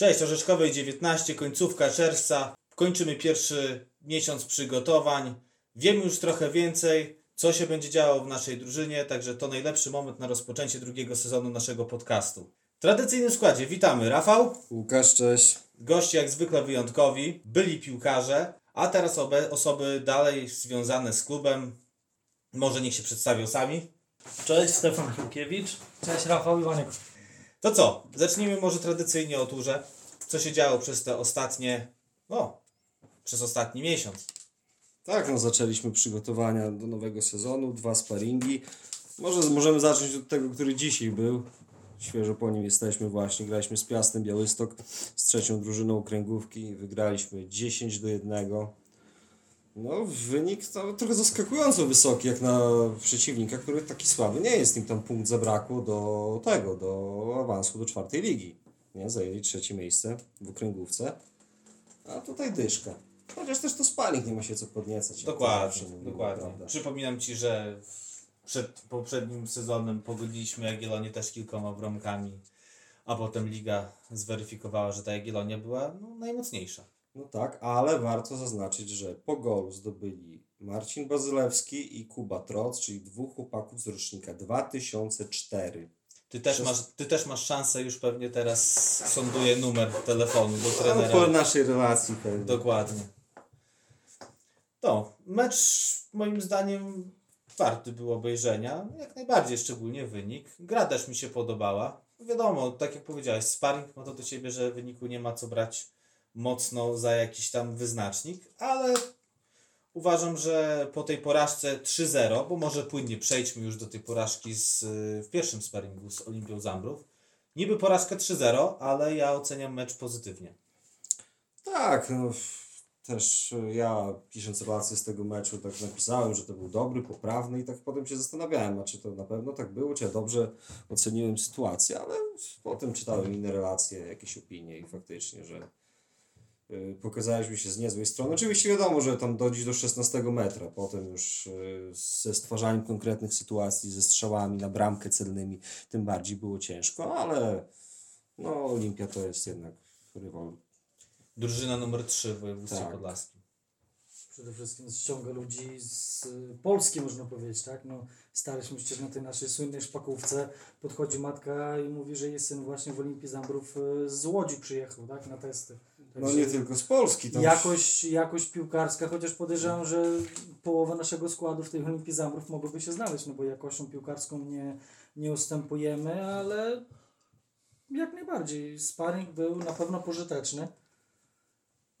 Cześć, Orzeszkowej 19, końcówka czerwca. Kończymy pierwszy miesiąc przygotowań. Wiemy już trochę więcej, co się będzie działo w naszej drużynie, także to najlepszy moment na rozpoczęcie drugiego sezonu naszego podcastu. W tradycyjnym składzie witamy Rafał, Łukasz, cześć. goście jak zwykle wyjątkowi, byli piłkarze, a teraz obe, osoby dalej związane z klubem. Może niech się przedstawią sami. Cześć, Stefan Chiłkiewicz. Cześć, Rafał Iwanek. To co? Zacznijmy może tradycyjnie o turze. Co się działo przez te ostatnie, no, przez ostatni miesiąc. Tak, no zaczęliśmy przygotowania do nowego sezonu, dwa sparingi. Może możemy zacząć od tego, który dzisiaj był. Świeżo po nim jesteśmy właśnie. Graliśmy z Piastem Białystok, z trzecią drużyną okręgówki. Wygraliśmy 10 do 1. No, wynik to trochę zaskakująco wysoki, jak na przeciwnika, który taki słaby nie jest. Im tam punkt zabrakło do tego, do awansu do czwartej ligi. Nie, zajęli trzecie miejsce w okręgówce. A tutaj dyszka. Chociaż też to spaling nie ma się co podniecać. Dokładnie, dokładnie. Przypominam Ci, że przed poprzednim sezonem pogodziliśmy Jagiellonię też kilkoma bramkami, a potem liga zweryfikowała, że ta Jagiellonia była no, najmocniejsza. No tak, ale warto zaznaczyć, że po golu zdobyli Marcin Bazylewski i Kuba Troc, czyli dwóch chłopaków z rocznika 2004. Ty też, masz, ty też masz szansę, już pewnie teraz sonduję numer telefonu do No, trenera. po naszej relacji pewnie. Dokładnie. To, mecz moim zdaniem warty był obejrzenia, jak najbardziej, szczególnie wynik. Gra też mi się podobała. Wiadomo, tak jak powiedziałeś, sparring ma to do ciebie, że wyniku nie ma co brać mocno za jakiś tam wyznacznik, ale uważam, że po tej porażce 3-0, bo może płynnie przejdźmy już do tej porażki z, w pierwszym sparingu z Olimpią Zambrów. Niby porażka 3-0, ale ja oceniam mecz pozytywnie. Tak, no, też e, ja pisząc relację z tego meczu tak napisałem, że to był dobry, poprawny i tak potem się zastanawiałem, czy to na pewno tak było, czy ja dobrze oceniłem sytuację, ale potem czytałem inne relacje, jakieś opinie i faktycznie, że pokazaliśmy się z niezłej strony. Oczywiście wiadomo, że tam dojść do 16 metra, potem już y, ze stwarzaniem konkretnych sytuacji, ze strzałami na bramkę celnymi, tym bardziej było ciężko, ale no Olimpia to jest jednak rywal Drużyna numer 3 w województwie Tak. podlaskim. Przede wszystkim ściąga ludzi z y, Polski, można powiedzieć, tak? No, staliśmy przecież na tej naszej słynnej szpakówce. Podchodzi matka i mówi, że jest syn właśnie w Olimpii Zambrów y, z Łodzi przyjechał, tak? Na testy. No nie tylko z Polski. Tam Jakość, jakość piłkarska, chociaż podejrzewam, że połowa naszego składu w tej Olimpii Zambrów mogłoby się znaleźć, no bo jakością piłkarską nie, nie ustępujemy, ale jak najbardziej. Sparring był na pewno pożyteczny.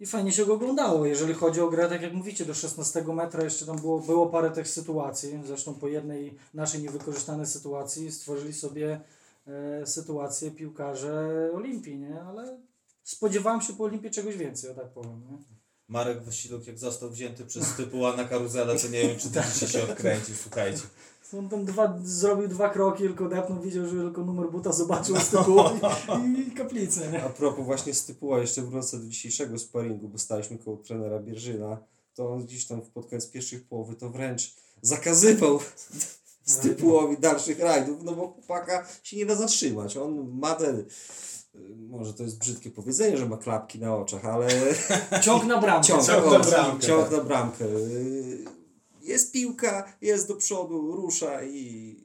I fajnie się go oglądało, jeżeli chodzi o grę, tak jak mówicie, do 16 metra jeszcze tam było, było parę tych sytuacji. Zresztą po jednej naszej niewykorzystanej sytuacji stworzyli sobie e, sytuację piłkarze Olimpii, nie? Ale spodziewałem się po Olimpii czegoś więcej, o tak powiem. Nie? Marek Wasiluk jak został wzięty przez typuła na karuzelę, to nie wiem czy ty dzisiaj się odkręcił, słuchajcie. On tam dwa, zrobił dwa kroki, tylko depnął, widział, że tylko numer buta zobaczył z tyłu i, i kaplicę, nie? A propos właśnie Stypuła, jeszcze wrócę do dzisiejszego sparingu, bo staliśmy koło trenera Bierżyna, to on gdzieś tam pod koniec pierwszych połowy to wręcz zakazywał Stypułowi dalszych rajdów, no bo chłopaka się nie da zatrzymać. On ma ten, może to jest brzydkie powiedzenie, że ma klapki na oczach, ale Ciąg na bramkę. ciąg, Ciąg o, na bramkę, ciąg tak. na bramkę. Jest piłka, jest do przodu, rusza i...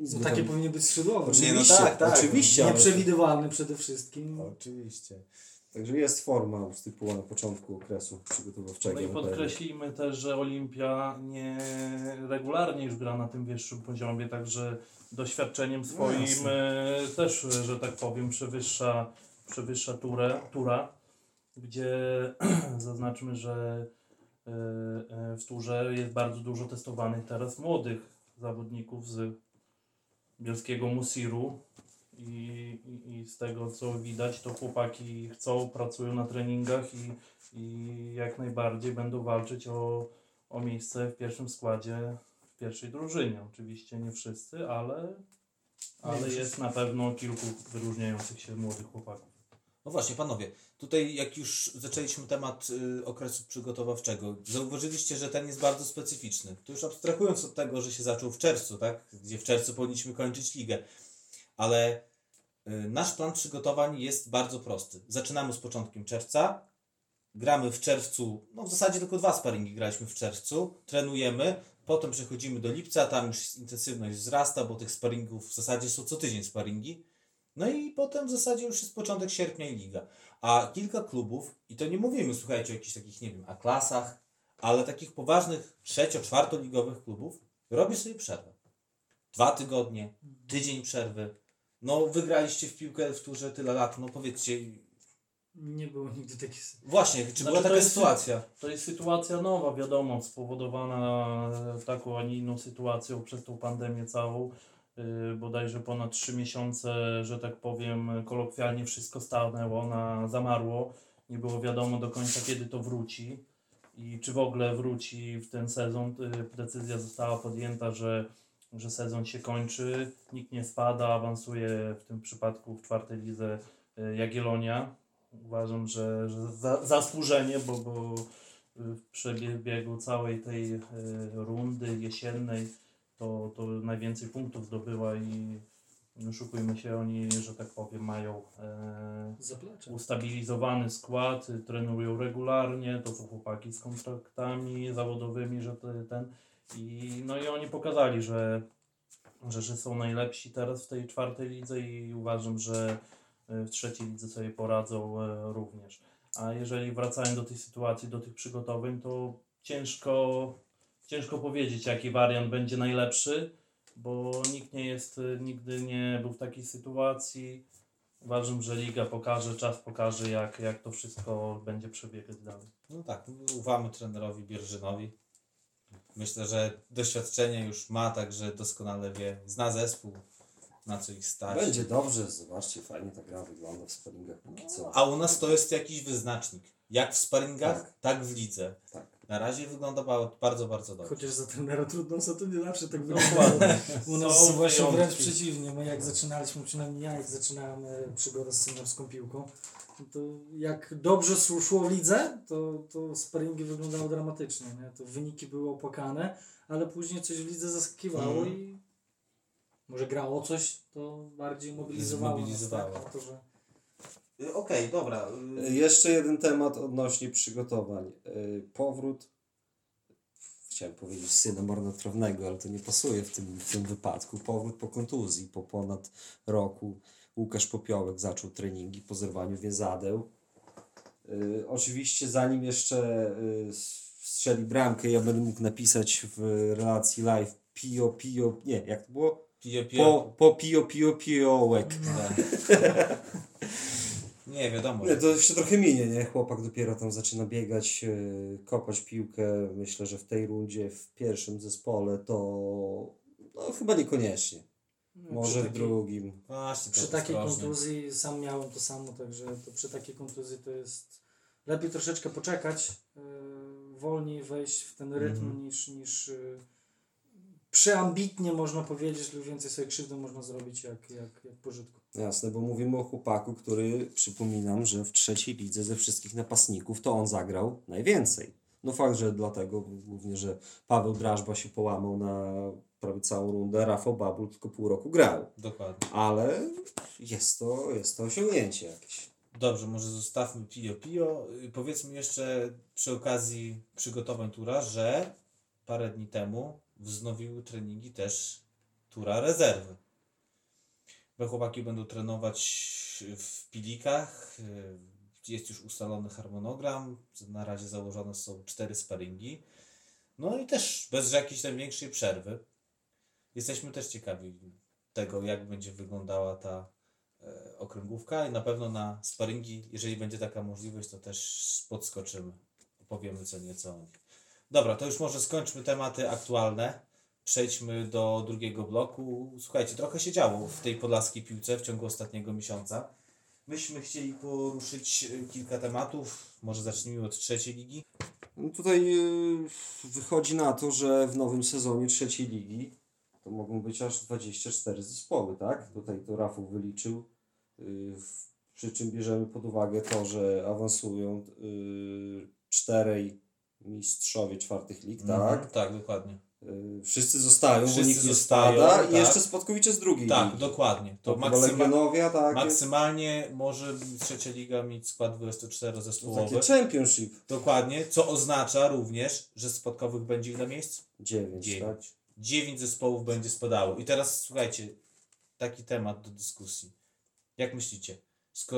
No takie tam- powinien być skrzydłowy. Oczywiście, Nie, no tak, tak. oczywiście. ale- Nieprzewidywalny przede wszystkim. Oczywiście. Także jest forma u Stypuła na początku okresu przygotowawczego. No i podkreślimy też, że Olimpia nie regularnie już gra na tym wyższym poziomie, także doświadczeniem swoim jasne. e, też, że tak powiem, przewyższa, przewyższa turę, tura, gdzie zaznaczmy, że e, e, w turze jest bardzo dużo testowanych teraz młodych zawodników z bielskiego Musiru i, i, i z tego co widać to chłopaki chcą, pracują na treningach i, i jak najbardziej będą walczyć o, o miejsce w pierwszym składzie, pierwszej drużynie. Oczywiście nie wszyscy, ale, ale jest na pewno kilku wyróżniających się młodych chłopaków. No właśnie, panowie, tutaj jak już zaczęliśmy temat y, okresu przygotowawczego, zauważyliście, że ten jest bardzo specyficzny. To już abstrahując od tego, że się zaczął w czerwcu, tak? Gdzie w czerwcu powinniśmy kończyć ligę. Ale Y, Nasz plan przygotowań jest bardzo prosty. Zaczynamy z początkiem czerwca. Gramy w czerwcu, no w zasadzie tylko dwa sparingi graliśmy w czerwcu. Trenujemy, potem przechodzimy do lipca, tam już intensywność wzrasta, bo tych sparingów w zasadzie są co tydzień sparingi. No i potem w zasadzie już jest początek sierpnia i liga. A kilka klubów, i to nie mówimy, słuchajcie, o jakichś takich, nie wiem, A-klasach, ale takich poważnych trzecio-, czwartoligowych klubów, robi sobie przerwę. Dwa tygodnie, tydzień przerwy. No, wygraliście w piłkę w turze tyle lat, no powiedzcie, Nie było nigdy takich sytuacji. właśnie, czy Znaczy, była to taka jest- sytuacja? To jest sytuacja nowa, wiadomo, spowodowana e, taką, a nie inną sytuacją przez tą pandemię całą. Yy, bodajże ponad 3 miesiące, że tak powiem, kolokwialnie wszystko stanęło, na, zamarło. Nie było wiadomo do końca, kiedy to wróci i czy w ogóle wróci w ten sezon. Yy, Decyzja została podjęta, że, że sezon się kończy, nikt nie spada, awansuje w tym przypadku w czwartej lidze yy, Jagiellonia. Uważam, że, że za, zasłużenie, bo, bo w przebiegu całej tej e, rundy jesiennej to, to najwięcej punktów zdobyła i nie oszukujmy się, oni, że tak powiem, mają e, Zaplecze. ustabilizowany skład, y, trenują regularnie, to są chłopaki z kontraktami zawodowymi, że ten i no i oni pokazali, że, że, że są najlepsi teraz w tej czwartej lidze i uważam, że y, w trzeciej lidze sobie poradzą e, również. A jeżeli wracając do tej sytuacji, do tych przygotowań, to ciężko, ciężko powiedzieć, jaki wariant będzie najlepszy, bo nikt nie jest, y, nigdy nie był w takiej sytuacji. Uważam, że liga pokaże, czas pokaże, jak, jak to wszystko będzie przebiegać dalej. No tak, ufamy trenerowi Bierżynowi. Myślę, że doświadczenie już ma, także doskonale wie, zna zespół, na co ich stać. Będzie dobrze, zobaczcie, fajnie ta gra wygląda w sparingach póki co. A u nas to jest jakiś wyznacznik. Jak w sparingach, Tak. tak, w lidze. Tak. Na razie wygląda ba- bardzo, bardzo dobrze. Chociaż za trenera trudno, to nie zawsze tak Dokładnie. U nas Są właśnie wręcz przeciwnie. My jak zaczynaliśmy, przynajmniej ja jak zaczynałem e, przygodę z seniorską piłką, to jak dobrze szło- w lidze, to, to sparingi wyglądały dramatycznie. Nie? To wyniki były opłakane, ale później coś w lidze zaskakiwało Mhm. i może grało coś, to bardziej mobilizowało. Zmobilizowało. Nas, tak? To, że Y, Okej, dobra. y, Jeszcze jeden temat odnośnie przygotowań. Powrót, chciałem powiedzieć syna marnotrawnego, ale to nie pasuje w tym, w tym wypadku. Powrót po kontuzji, po ponad roku. Łukasz Popiołek zaczął treningi po zerwaniu więzadeł. Yy, oczywiście zanim jeszcze yy, strzeli bramkę, ja będę mógł napisać w relacji live pio, pio, nie, jak to było? Pio, pio. Po, po pio, pio, piołek. Tak. Nie, wiadomo. Nie, to jeszcze trochę minie, nie? Chłopak dopiero tam zaczyna biegać, yy, kopać piłkę. Myślę, że w tej rundzie, w pierwszym zespole to no, chyba niekoniecznie. Może przy w drugim. Właśnie, Przy takiej kontuzji sam miałem to samo, także to przy takiej kontuzji to jest lepiej troszeczkę poczekać, yy, wolniej wejść w ten rytm Mhm. niż, niż yy, przeambitnie można powiedzieć, lub więcej sobie krzywdy można zrobić jak, jak, jak pożytku. Jasne, bo mówimy o chłopaku, który przypominam, że w trzeciej lidze ze wszystkich napastników to on zagrał najwięcej. No fakt, że dlatego głównie, że Paweł Drażba się połamał na prawie całą rundę, Rafał Babul tylko pół roku grał. Dokładnie. Ale jest to, jest to osiągnięcie jakieś. Dobrze, może zostawmy Pio Pio. Powiedzmy jeszcze przy okazji przygotowań tura, że parę dni temu wznowiły treningi też tura rezerwy. Bo chłopaki będą trenować w Pilikach. y, Jest już ustalony harmonogram. Na razie założone są cztery sparingi. No i też bez jakiejś tam większej przerwy. Jesteśmy też ciekawi tego, jak będzie wyglądała ta e, okręgówka i na pewno na sparingi, jeżeli będzie taka możliwość, to też podskoczymy. Opowiemy co nieco o nich. Dobra, to już może skończmy tematy aktualne. Przejdźmy do drugiego bloku. Słuchajcie, trochę się działo w tej podlaskiej piłce w ciągu ostatniego miesiąca. Myśmy chcieli poruszyć e, kilka tematów. Może zacznijmy od trzeciej ligi. No tutaj yy, wychodzi na to, że w nowym sezonie trzeciej ligi to mogą być aż 24 zespoły, tak? Tutaj to Rafał wyliczył. W- przy czym bierzemy pod uwagę to, że awansują czterej mistrzowie czwartych lig, tak? Mhm, tak, dokładnie. y, wszyscy zostają, Wszyscy bo nikt nie spada tak. i jeszcze Spodkowicze z drugiej Tak, ligi. dokładnie. To To maksyma- tak. jest- maksymalnie może trzecia liga mieć skład 24 To zespołowy. takie championship. Dokładnie, co oznacza również, że spadkowych będzie ile miejsc? 9, tak? Dziewięć. Dziewięć zespołów będzie spadało. I teraz słuchajcie, taki temat do dyskusji. Jak myślicie?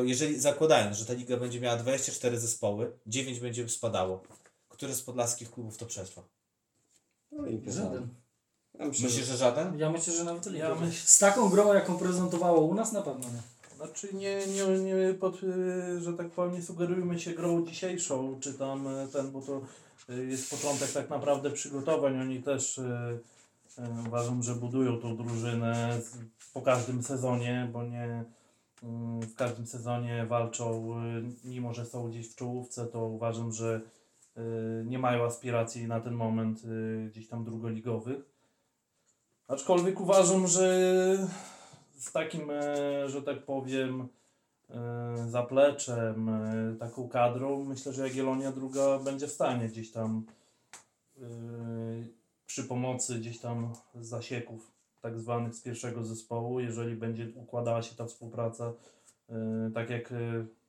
Jeżeli zakładając, że ta liga będzie miała 24 zespoły, 9 będzie spadało. Które z podlaskich klubów to przetrwa? Olimpia Żaden. Ja myślę, Myślisz, że... żaden? Ja myślę, że nawet Ja myśl- Z taką grą, jaką prezentowało u nas, na pewno nie. Znaczy nie, nie, nie pod, y, że tak powiem, nie sugerujmy się grą dzisiejszą, czy tam y, ten, bo to y, jest początek tak naprawdę przygotowań. Oni też y, y, uważam, że budują tą drużynę po każdym sezonie, bo nie y, w każdym sezonie walczą, y, mimo że są gdzieś w czołówce, to uważam, że y, nie mają aspiracji na ten moment y, gdzieś tam drugoligowych. Aczkolwiek uważam, że z takim, e, że tak powiem, e, zapleczem, e, taką kadrą, myślę, że Jagiellonia druga będzie w stanie gdzieś tam przy pomocy gdzieś tam zasieków tak zwanych z pierwszego zespołu, jeżeli będzie układała się ta współpraca tak jak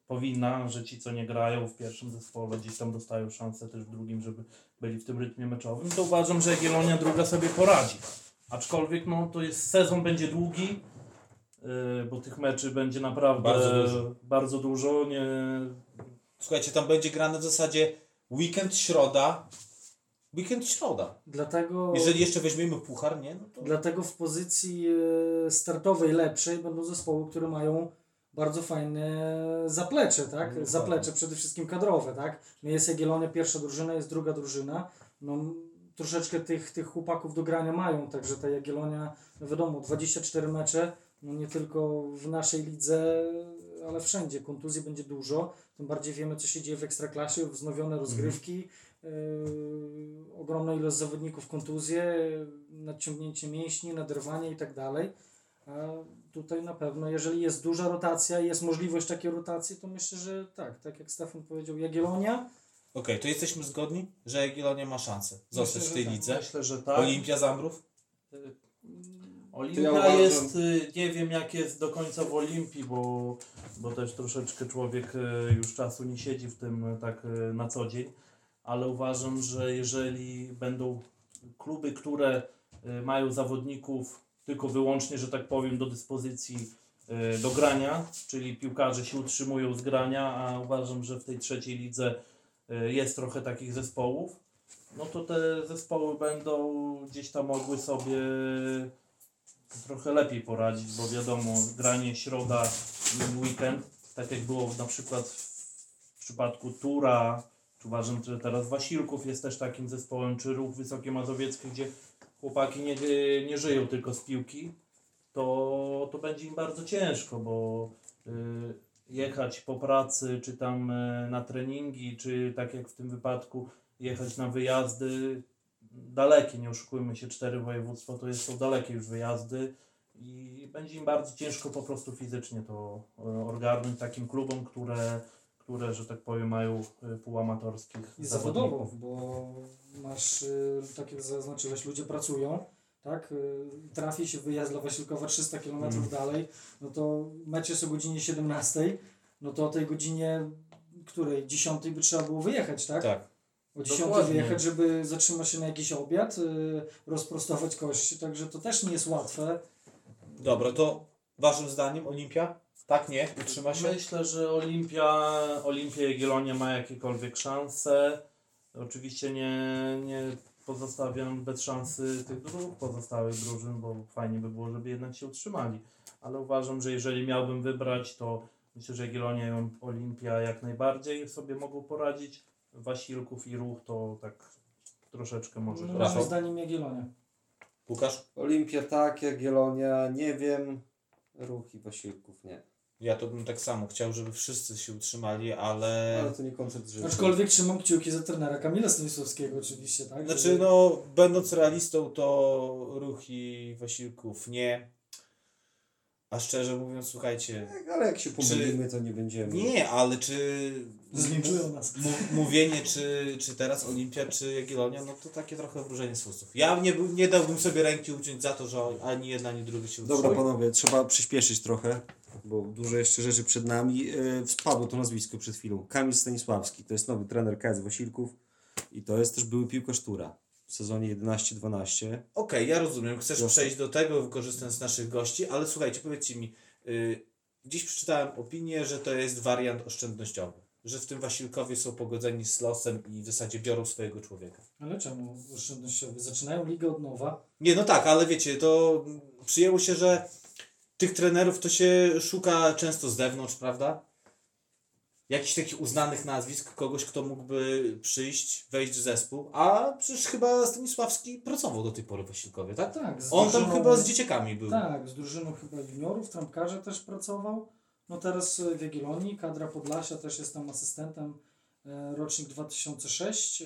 powinna, że ci co nie grają w pierwszym zespole gdzieś tam dostają szansę też w drugim, żeby byli w tym rytmie meczowym, to uważam, że Jagiellonia druga sobie poradzi. Aczkolwiek no, to jest sezon będzie długi, yy, bo tych meczy będzie naprawdę Bardzo dużo. bardzo dużo. Nie, Słuchajcie, tam będzie grane w zasadzie weekend, środa. Weekend, środa. Dlatego, Jeżeli jeszcze weźmiemy puchar, nie? No to... dlatego w pozycji e, startowej lepszej będą zespoły, które mają bardzo fajne zaplecze, tak? Dokładnie. Zaplecze przede wszystkim kadrowe, tak? No jest Jagiellonia pierwsza drużyna, jest druga drużyna. No troszeczkę tych, tych chłopaków do grania mają, także ta Jagiellonia, no wiadomo, 24 mecze, no nie tylko w naszej lidze, ale wszędzie. Kontuzji będzie dużo, tym bardziej wiemy, co się dzieje w Ekstraklasie, wznowione rozgrywki, yy, ogromna ilość zawodników kontuzje, nadciągnięcie mięśni, naderwanie i tak dalej. Tutaj na pewno, jeżeli jest duża rotacja i jest możliwość takiej rotacji, to myślę, że tak, tak jak Stefan powiedział, Jagiellonia, Okej, to jesteśmy zgodni, że Jagiellonia ma szansę zostać Myślę, w tej tak. lidze. myślę, że tak. Olimpia Zambrów? Olimpia To ja uważam- jest, y, nie wiem jak jest do końca w Olimpii, bo, bo też troszeczkę człowiek y, już czasu nie siedzi w tym y, tak na co dzień, ale uważam, że jeżeli będą kluby, które mają zawodników tylko wyłącznie, że tak powiem, do dyspozycji y, do grania, czyli piłkarze się utrzymują z grania, a uważam, że w tej trzeciej lidze y, jest trochę takich zespołów, no to te zespoły będą gdzieś tam mogły sobie trochę lepiej poradzić, bo wiadomo, granie środa i weekend, tak jak było na przykład w przypadku Tura, czy uważam, że teraz Wasilków jest też takim zespołem, czy Ruch Wysokie Mazowieckie, gdzie chłopaki nie, nie żyją tylko z piłki, to, to będzie im bardzo ciężko, bo y, jechać po pracy, czy tam y, na treningi, czy tak jak w tym wypadku jechać na wyjazdy, dalekie, nie oszukujmy się, cztery województwa to jest, są dalekie już wyjazdy i będzie im bardzo ciężko po prostu fizycznie to e, ogarnąć takim klubom, które, które że tak powiem, mają e, półamatorskich i zawodowo, bo masz, y, tak jak zaznaczyłeś, ludzie pracują, tak? Y, Trafi się wyjazd dla Wasilkowa 300 km Mm. dalej, no to mecz jest o godzinie 17, no to o tej godzinie, której 10 by trzeba było wyjechać, tak? Tak. O 10 Dokładnie. wyjechać, żeby zatrzymać się na jakiś obiad, y, rozprostować kości, także to też nie jest łatwe. Dobra, to waszym zdaniem Olimpia? Tak, nie? Utrzyma się? Myślę, że Olimpia, Olimpia Jagiellonia ma jakiekolwiek szanse. Oczywiście nie, nie pozostawiam bez szansy tych dwóch pozostałych drużyn, bo fajnie by było, żeby jednak się utrzymali. Ale uważam, że jeżeli miałbym wybrać, to myślę, że Jagiellonia i Olimpia jak najbardziej sobie mogą poradzić. Wasilków i Ruch to tak troszeczkę może. No, moim zdaniem Jagiellonia. Łukasz? Olimpia tak, Jagiellonia nie wiem, Ruch i Wasilków nie. Ja to bym tak samo chciał, żeby wszyscy się utrzymali, ale... Ale to nie koncept życia. Aczkolwiek trzymam kciuki za trenera Kamila Stanisławskiego oczywiście, tak? Znaczy, Żeby- no, będąc realistą, to Ruch i Wasilków nie. A szczerze mówiąc, słuchajcie, Ale jak się pomylimy, to nie będziemy. nie, ale czy Zlinczują nas. mówienie, czy, czy teraz Olimpia, czy Jagiellonia, no to takie trochę wróżenie z fustów. Ja nie, nie dałbym sobie ręki uciąć za to, że ani jedna, ani druga się Dobra utrzyma. panowie, trzeba przyspieszyć trochę, bo dużo jeszcze rzeczy przed nami. Yy, Spadło to nazwisko przed chwilą. Kamil Stanisławski, to jest nowy trener KS Wasilków i to jest też były piłkarz Tura w sezonie 11-12. Okej, ja rozumiem. Chcesz Jasne. przejść do tego, wykorzystując naszych gości, ale słuchajcie, powiedzcie mi, y, dziś przeczytałem opinię, że to jest wariant oszczędnościowy. Że w tym Wasilkowie są pogodzeni z losem i w zasadzie biorą swojego człowieka. Ale czemu oszczędnościowy? Zaczynają ligę od nowa. Nie, no tak, ale wiecie, to przyjęło się, że tych trenerów to się szuka często z zewnątrz, prawda? Jakichś takich uznanych nazwisk, kogoś, kto mógłby przyjść, wejść w zespół, a przecież chyba Stanisławski pracował do tej pory w Wasilkowie, tak? Tak, On tam drużyną- chyba z dzieciakami był. Tak, z drużyną chyba juniorów, trampkarza też pracował. No teraz e, w Jagiellonii, kadra Podlasia też jest tam asystentem. e, Rocznik 2006, e,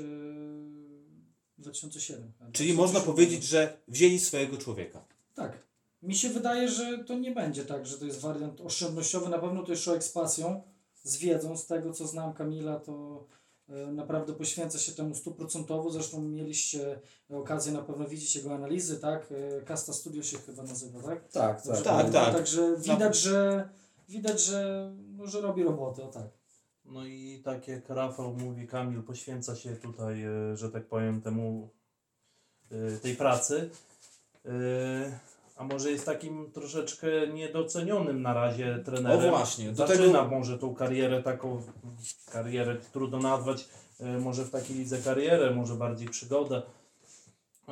2007. chyba, Czyli można 2007. powiedzieć, że wzięli swojego człowieka. Tak. Mi się wydaje, że to nie będzie tak, że to jest wariant oszczędnościowy. Na pewno to jest człowiek z pasją, z wiedzą, z tego co znam Kamila, to e, naprawdę poświęca się temu stuprocentowo. Zresztą mieliście okazję na pewno widzieć jego analizy, tak? E, Casta Studio się chyba nazywa, tak? Tak, tak, pamiętam? tak. Także widać, że widać, że, no, że robi robotę, o tak. No i tak jak Rafał mówi, Kamil poświęca się tutaj, e, że tak powiem, temu tej pracy. A może jest takim troszeczkę niedocenionym na razie trenerem. O właśnie, do Zaczyna tego- może tą karierę taką, karierę trudno nazwać, e, może w takiej lidze karierę, może bardziej przygodę.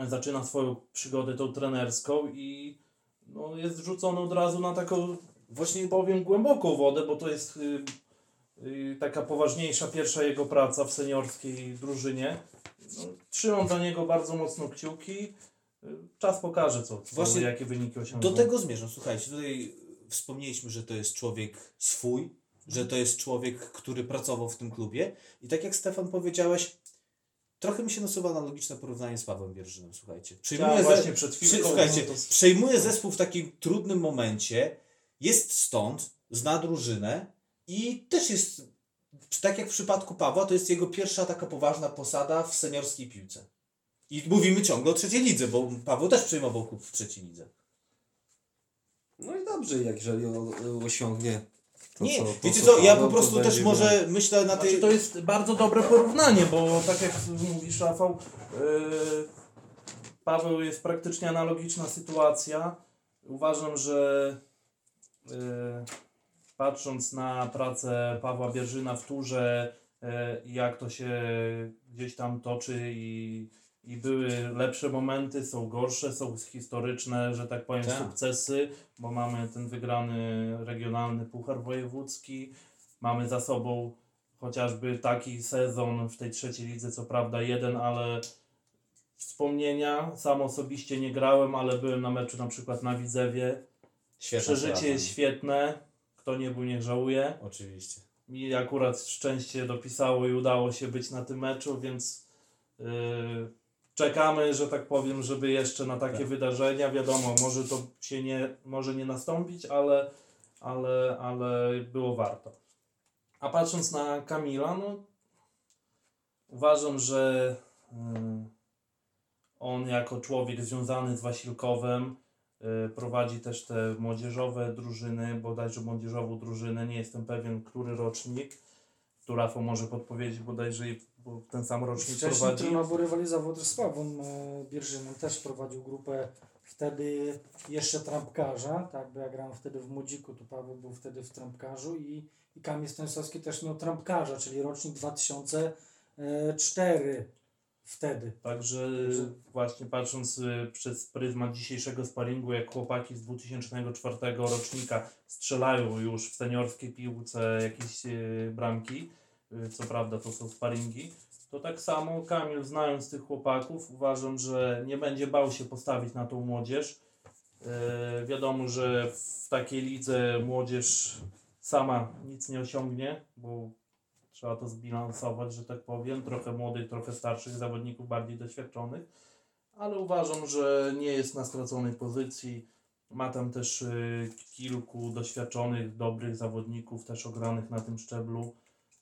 Zaczyna swoją przygodę tą trenerską i no, jest wrzucony od razu na taką Właśnie powiem głęboką wodę, bo to jest y, y, taka poważniejsza pierwsza jego praca w seniorskiej drużynie. No, trzymam dla niego bardzo mocno kciuki. Czas pokaże, co, co Właśnie jakie wyniki osiągnie. do tego zmierzam. Słuchajcie, tutaj wspomnieliśmy, że to jest człowiek swój, że to jest człowiek, który pracował w tym klubie. I tak jak Stefan powiedziałeś, trochę mi się nasuwa analogiczne porównanie z Pawłem Bierżynem, słuchajcie. Przejmuje, Ja ze- właśnie przed przy, słuchajcie, to- przejmuje zespół w takim trudnym momencie, jest stąd, zna drużynę i też jest, tak jak w przypadku Pawła, to jest jego pierwsza taka poważna posada w seniorskiej piłce. I mówimy ciągle o trzeciej lidze, bo Paweł też przejmował klub w trzeciej lidze. No i dobrze, jak jeżeli osiągnie to, Nie, co, to, wiecie co ja po prostu też będzie może myślę na tej... Znaczy, to jest bardzo dobre porównanie, bo tak jak mówisz Rafał, yy, Paweł jest praktycznie analogiczna sytuacja. Uważam, że yy, patrząc na pracę Pawła Bierżyna w turze yy, jak to się gdzieś tam toczy i, i były lepsze momenty, są gorsze, są historyczne, że tak powiem, Tak. sukcesy, bo mamy ten wygrany regionalny puchar wojewódzki, mamy za sobą chociażby taki sezon w tej trzeciej lidze, co prawda jeden, ale wspomnienia, sam osobiście nie grałem, ale byłem na meczu na przykład na Widzewie. Świetna Przeżycie sprawa. jest świetne, kto nie był, niech żałuje. Oczywiście. Mi akurat szczęście dopisało i udało się być na tym meczu, więc yy, czekamy, że tak powiem, żeby jeszcze na takie Tak. wydarzenia. Wiadomo, może to się nie, może nie nastąpić, ale, ale, ale było warto. A patrząc na Kamila, no uważam, że yy, on jako człowiek związany z Wasilkowem yy, prowadzi też te młodzieżowe drużyny, bodajże młodzieżową drużynę, nie jestem pewien, który rocznik. Tu Rafał może podpowiedzieć bodajże bo ten sam rocznik Wcześniej prowadzi. trenował, rywalizował też z Pawłem e, Bierżynem, też prowadził grupę wtedy jeszcze trampkarza, tak, bo ja grałem wtedy w Młodziku, to Paweł był wtedy w trampkarzu i, i Kamil Stanisławski też miał trampkarza, czyli rocznik 2004 wtedy. Także Także- właśnie patrząc y, przez pryzmat dzisiejszego sparingu, jak chłopaki z 2004 rocznika strzelają już w seniorskiej piłce jakieś y, bramki, y, co prawda to są sparingi, to tak samo Kamil, znając tych chłopaków, uważam, że nie będzie bał się postawić na tą młodzież. Y, Wiadomo, że w takiej lidze młodzież sama nic nie osiągnie, bo trzeba to zbilansować, że tak powiem. Trochę młodych, trochę starszych zawodników, bardziej doświadczonych, ale uważam, że nie jest na straconej pozycji. Ma tam też y, kilku doświadczonych, dobrych zawodników, też ogranych na tym szczeblu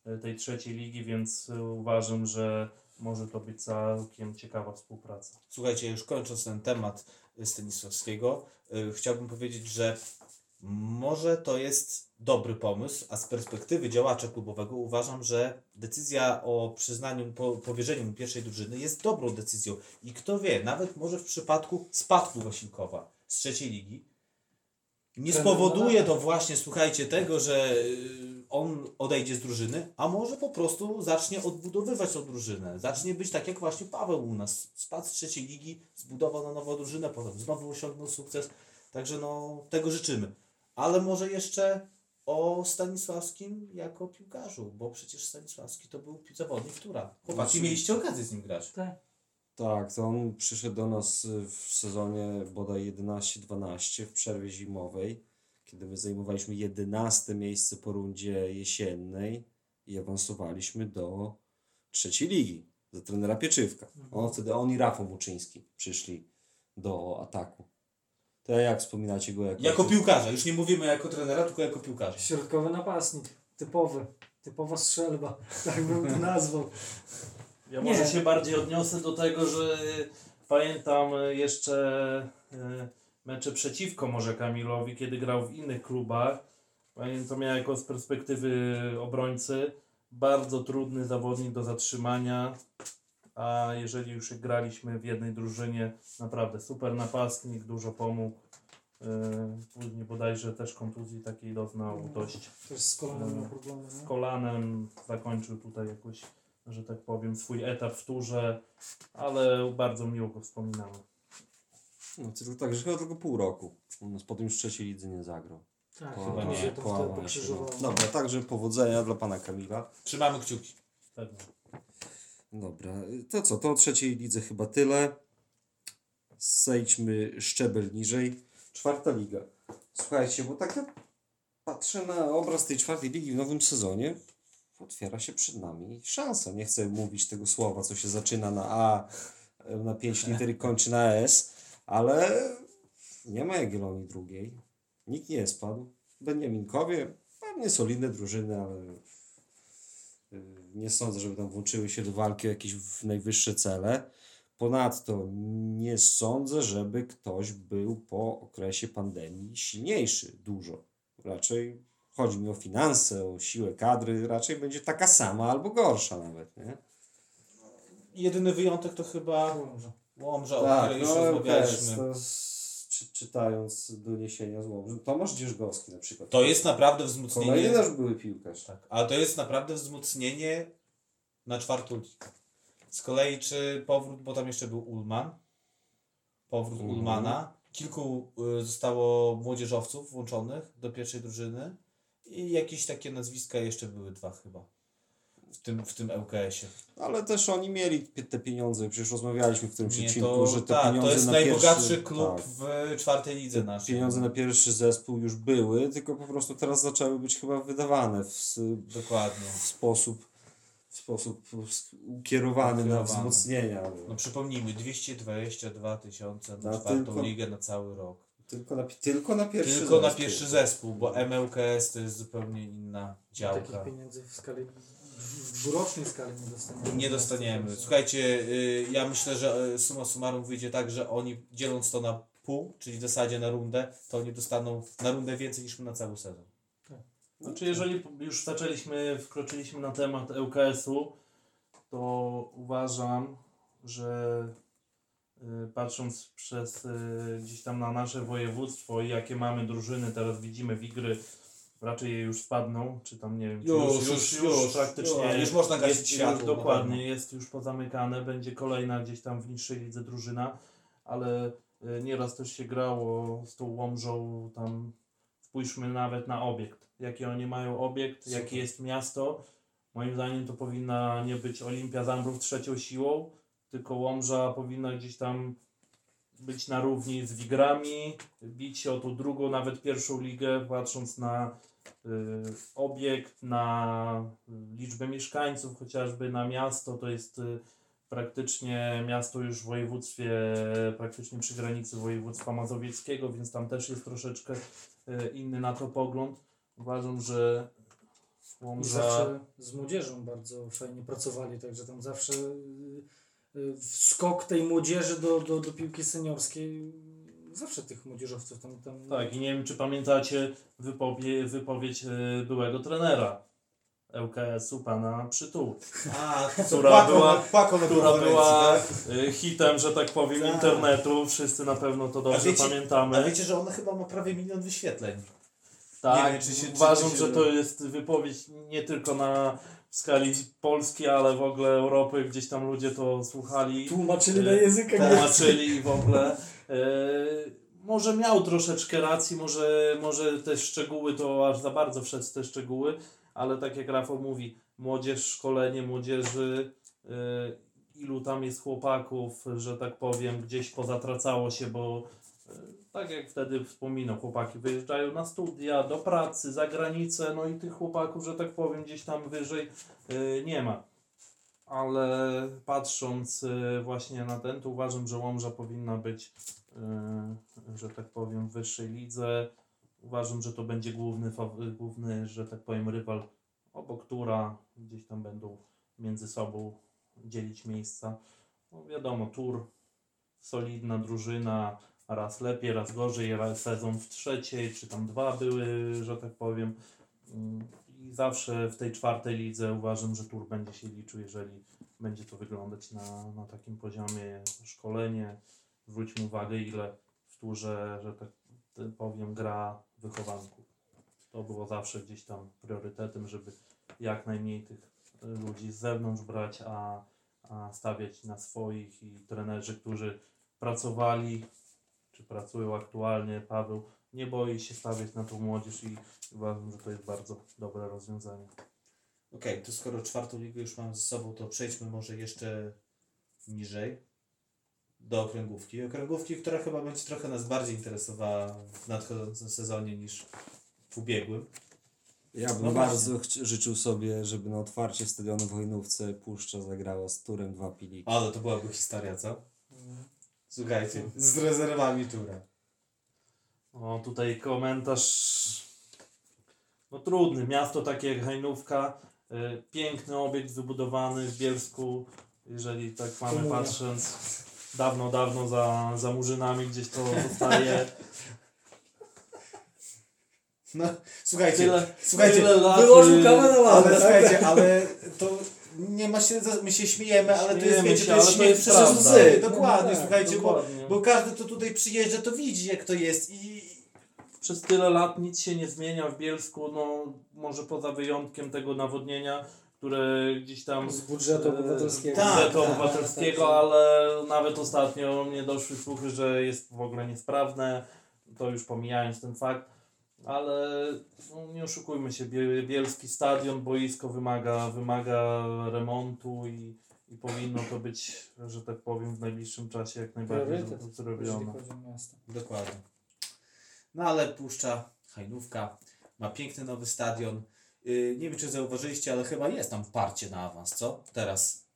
y, tej trzeciej ligi, więc y, uważam, że może to być całkiem ciekawa współpraca. Słuchajcie, już kończąc ten temat Stanisławskiego, chciałbym powiedzieć, że może to jest dobry pomysł, a z perspektywy działacza klubowego uważam, że decyzja o przyznaniu, po, powierzeniu pierwszej drużyny jest dobrą decyzją. I kto wie, nawet może w przypadku spadku Wasilkowa z trzeciej ligi nie spowoduje to właśnie, słuchajcie, tego, że y, on odejdzie z drużyny, a może po prostu zacznie odbudowywać tą drużynę. Zacznie być tak jak właśnie Paweł u nas. Spadł z trzeciej ligi, zbudował na nowo drużynę, potem znowu osiągnął sukces. Także no, tego życzymy. Ale może jeszcze o Stanisławskim jako piłkarzu, bo przecież Stanisławski to był zawodnik, która. Chłopaki, mieliście okazję z nim grać. Tak. Tak, to on przyszedł do nas w sezonie bodaj 11-12 w przerwie zimowej, kiedy my zajmowaliśmy 11 miejsce po rundzie jesiennej i awansowaliśmy do trzeciej ligi za trenera Pieczywka. On wtedy on i Rafał Muczyński przyszli do ataku. To jak wspominacie go jako, Jako piłkarza, już nie mówimy jako trenera, tylko jako piłkarza. Środkowy napastnik. Typowy. Typowa strzelba. Tak bym to nazwał. Ja Nie. może się bardziej odniosę do tego, że pamiętam jeszcze e, mecze przeciwko może Kamilowi, kiedy grał w innych klubach. Pamiętam ja jako z perspektywy obrońcy bardzo trudny zawodnik do zatrzymania, a jeżeli już graliśmy w jednej drużynie, naprawdę super napastnik, dużo pomógł. E, Później bodajże też kontuzji takiej doznał dość Też z kolanem miał problemy. z kolanem zakończył tutaj jakoś, że tak powiem, swój etap w turze, ale bardzo miło go wspominamy. No, tylko tak, że chyba tylko pół roku. U nas potem już w trzeciej lidze nie zagrał. Tak, Po- chyba nie. mi się to po no. Dobra, także powodzenia dla pana Kamila. Trzymamy kciuki. Pewnie. Dobra, to co, to o trzeciej lidze chyba tyle. Zejdźmy szczebel niżej. Czwarta liga. Słuchajcie, bo tak ja patrzę na obraz tej czwartej ligi w nowym sezonie. Otwiera się przed nami szansa. Nie chcę mówić tego słowa, co się zaczyna na A, na 5 liter i kończy na S, ale nie ma Jagiellonii drugiej. Nikt nie spadł. Beniaminkowie, pewnie solidne drużyny, ale y, nie sądzę, żeby tam włączyły się do walki o jakieś w- najwyższe cele. Ponadto nie sądzę, żeby ktoś był po okresie pandemii silniejszy dużo. Raczej chodzi mi o finanse, o siłę kadry, raczej będzie taka sama albo gorsza nawet, nie? Jedyny wyjątek to chyba. Łomża, o Tak, której już no rozmawialiśmy. Czy, czytając doniesienia z Łomży. Tomasz Dzierżgowski na przykład. To jest naprawdę Kolejny wzmocnienie. nasz były piłkarz. Tak, ale to jest naprawdę wzmocnienie na czwartą ligę. Z kolei czy powrót, bo tam jeszcze był Ulman, powrót Mhm. Ulmana, kilku y, zostało młodzieżowców włączonych do pierwszej drużyny i jakieś takie nazwiska jeszcze były dwa chyba w tym, w tym LKS-ie. Ale też oni mieli te pieniądze, przecież rozmawialiśmy w którymś Nie, odcinku, to, że te tak, pieniądze to jest na najbogatszy pierwszy, klub tak, w czwartej lidze naszej. pieniądze na pierwszy zespół już były, tylko po prostu teraz zaczęły być chyba wydawane w, Dokładnie. w sposób w sposób ukierowany na wzmocnienia. No przypomnijmy, 222 tysiące na Na czwartą tylko- ligę na cały rok. Tylko na, tylko na pierwszy Tylko zespół. na pierwszy zespół, bo MLKS to jest zupełnie inna działka. Takich pieniędzy w skali, w dwurocznej skali nie dostaniemy. Nie dostaniemy. Słuchajcie, y, ja myślę, że y, summa summarum wyjdzie tak, że oni dzieląc to na pół, czyli w zasadzie na rundę, to oni dostaną na rundę więcej niż my na cały sezon. Znaczy, jeżeli już zaczęliśmy, wkroczyliśmy na temat ŁKS-u, to uważam, że y, patrząc przez gdzieś tam na nasze województwo i jakie mamy drużyny, teraz widzimy Wigry, raczej je już spadną, czy tam nie wiem, czy Już, już, już, praktycznie już, już można gasić jest, światło, Już, dokładnie, pewno. jest już pozamykane, będzie kolejna gdzieś tam w niższej lidze drużyna, ale y, nieraz też się grało z tą Łomżą, tam spójrzmy nawet na obiekt, jaki oni mają obiekt, Super. jakie jest miasto. Moim zdaniem to powinna nie być Olimpia Zambrów trzecią siłą, tylko Łomża powinna gdzieś tam być na równi z Wigrami, bić się o tą drugą, nawet pierwszą ligę, patrząc na y, obiekt, na y, liczbę mieszkańców, chociażby na miasto, to jest y, praktycznie miasto już w województwie, praktycznie przy granicy województwa mazowieckiego, więc tam też jest troszeczkę inny na to pogląd. Uważam, że Łomża... zawsze z młodzieżą bardzo fajnie pracowali, także tam zawsze skok tej młodzieży do, do, do piłki seniorskiej, zawsze tych młodzieżowców tam... tam Tak, i nie wiem, czy pamiętacie wypowie, wypowiedź e, byłego trenera ŁKS-u, pana Przytuł, A, Która była- która była tak? e, hitem, że tak powiem, Tak. internetu. Wszyscy na pewno to dobrze wiecie- pamiętamy. A wiecie, że ona chyba ma prawie milion wyświetleń. Tak, Nie wiem, czy się- czy uważam, się- że to jest wypowiedź nie tylko na w skali Polski, ale w ogóle Europy, gdzieś tam ludzie to słuchali, Tłumaczyli na E, język angielski. tłumaczyli i w ogóle. E, może miał troszeczkę racji, może, może te szczegóły to aż za bardzo wszedł te szczegóły, ale tak jak Rafał mówi, młodzież, szkolenie młodzieży, e, ilu tam jest chłopaków, że tak powiem, gdzieś pozatracało się, bo tak jak wtedy wspominał, chłopaki wyjeżdżają na studia, do pracy, za granicę, no i tych chłopaków, że tak powiem, gdzieś tam wyżej e, nie ma. Ale patrząc e, właśnie na ten, to uważam, że Łomża powinna być, e, że tak powiem, w wyższej lidze. Uważam, że to będzie główny, główny że tak powiem, rywal obok Tura. Gdzieś tam będą między sobą dzielić miejsca. No wiadomo, Tur, solidna drużyna, raz lepiej, raz gorzej, raz sezon w trzeciej, czy tam dwa były, że tak powiem. Mm, I zawsze w tej czwartej lidze uważam, że Tur będzie się liczył, jeżeli będzie to wyglądać na, na takim poziomie szkolenie. Zwróćmy uwagę, ile w Turze, że tak powiem, gra wychowanków. To było zawsze gdzieś tam priorytetem, żeby jak najmniej tych y, ludzi z zewnątrz brać, a, a stawiać na swoich i trenerzy, którzy pracowali, czy pracują aktualnie, Paweł nie boi się stawiać na tą młodzież i uważam, że to jest bardzo dobre rozwiązanie. Okej, to skoro czwartą ligę już mam ze sobą, to przejdźmy może jeszcze niżej do okręgówki. Okręgówki, która chyba będzie trochę nas bardziej interesowała w nadchodzącym sezonie niż w ubiegłym. Ja bym No bardzo życzył sobie, żeby na otwarcie stadionu w Wojnówce Puszcza zagrała z Turem dwa piliki. Ale to byłaby historia, co? Słuchajcie, z rezerwami Tura. O, tutaj komentarz. No trudny. Miasto takie jak Hajnówka. y, piękny obiekt wybudowany w Bielsku. Jeżeli tak mamy Komunia. patrząc dawno, dawno za, za murzynami gdzieś to zostaje. No, słuchajcie, Tyle, słuchajcie, tyle lat. Wyłożył kamerę na ale ławę. słuchajcie, ale to nie ma się, my się śmiejemy, ale to jest, Śmiejemy wiecie, się, to jest śmiech jest przez prawda. łzy. No Dokładnie, tak, słuchajcie, bo, Dokładnie. bo każdy, kto tutaj przyjeżdża, to widzi, jak to jest i Przez tyle lat nic się nie zmienia w Bielsku, no może poza wyjątkiem tego nawodnienia, które gdzieś tam Z budżetu e, obywatelskiego. z budżetu Tak, tak, obywatelskiego, tak, tak. ale nawet ostatnio mnie doszły słuchy, że jest w ogóle niesprawne, to już pomijając ten fakt, ale no, nie oszukujmy się, Bie- Bielski stadion, boisko wymaga, wymaga remontu i, i powinno to być, że tak powiem, w najbliższym czasie jak najbardziej Priorytet, zrobione. Dokładnie. No ale Puszcza, Hajnówka, ma piękny nowy stadion. Yy, nie wiem, czy zauważyliście, ale chyba jest tam parcie na awans, co? Teraz.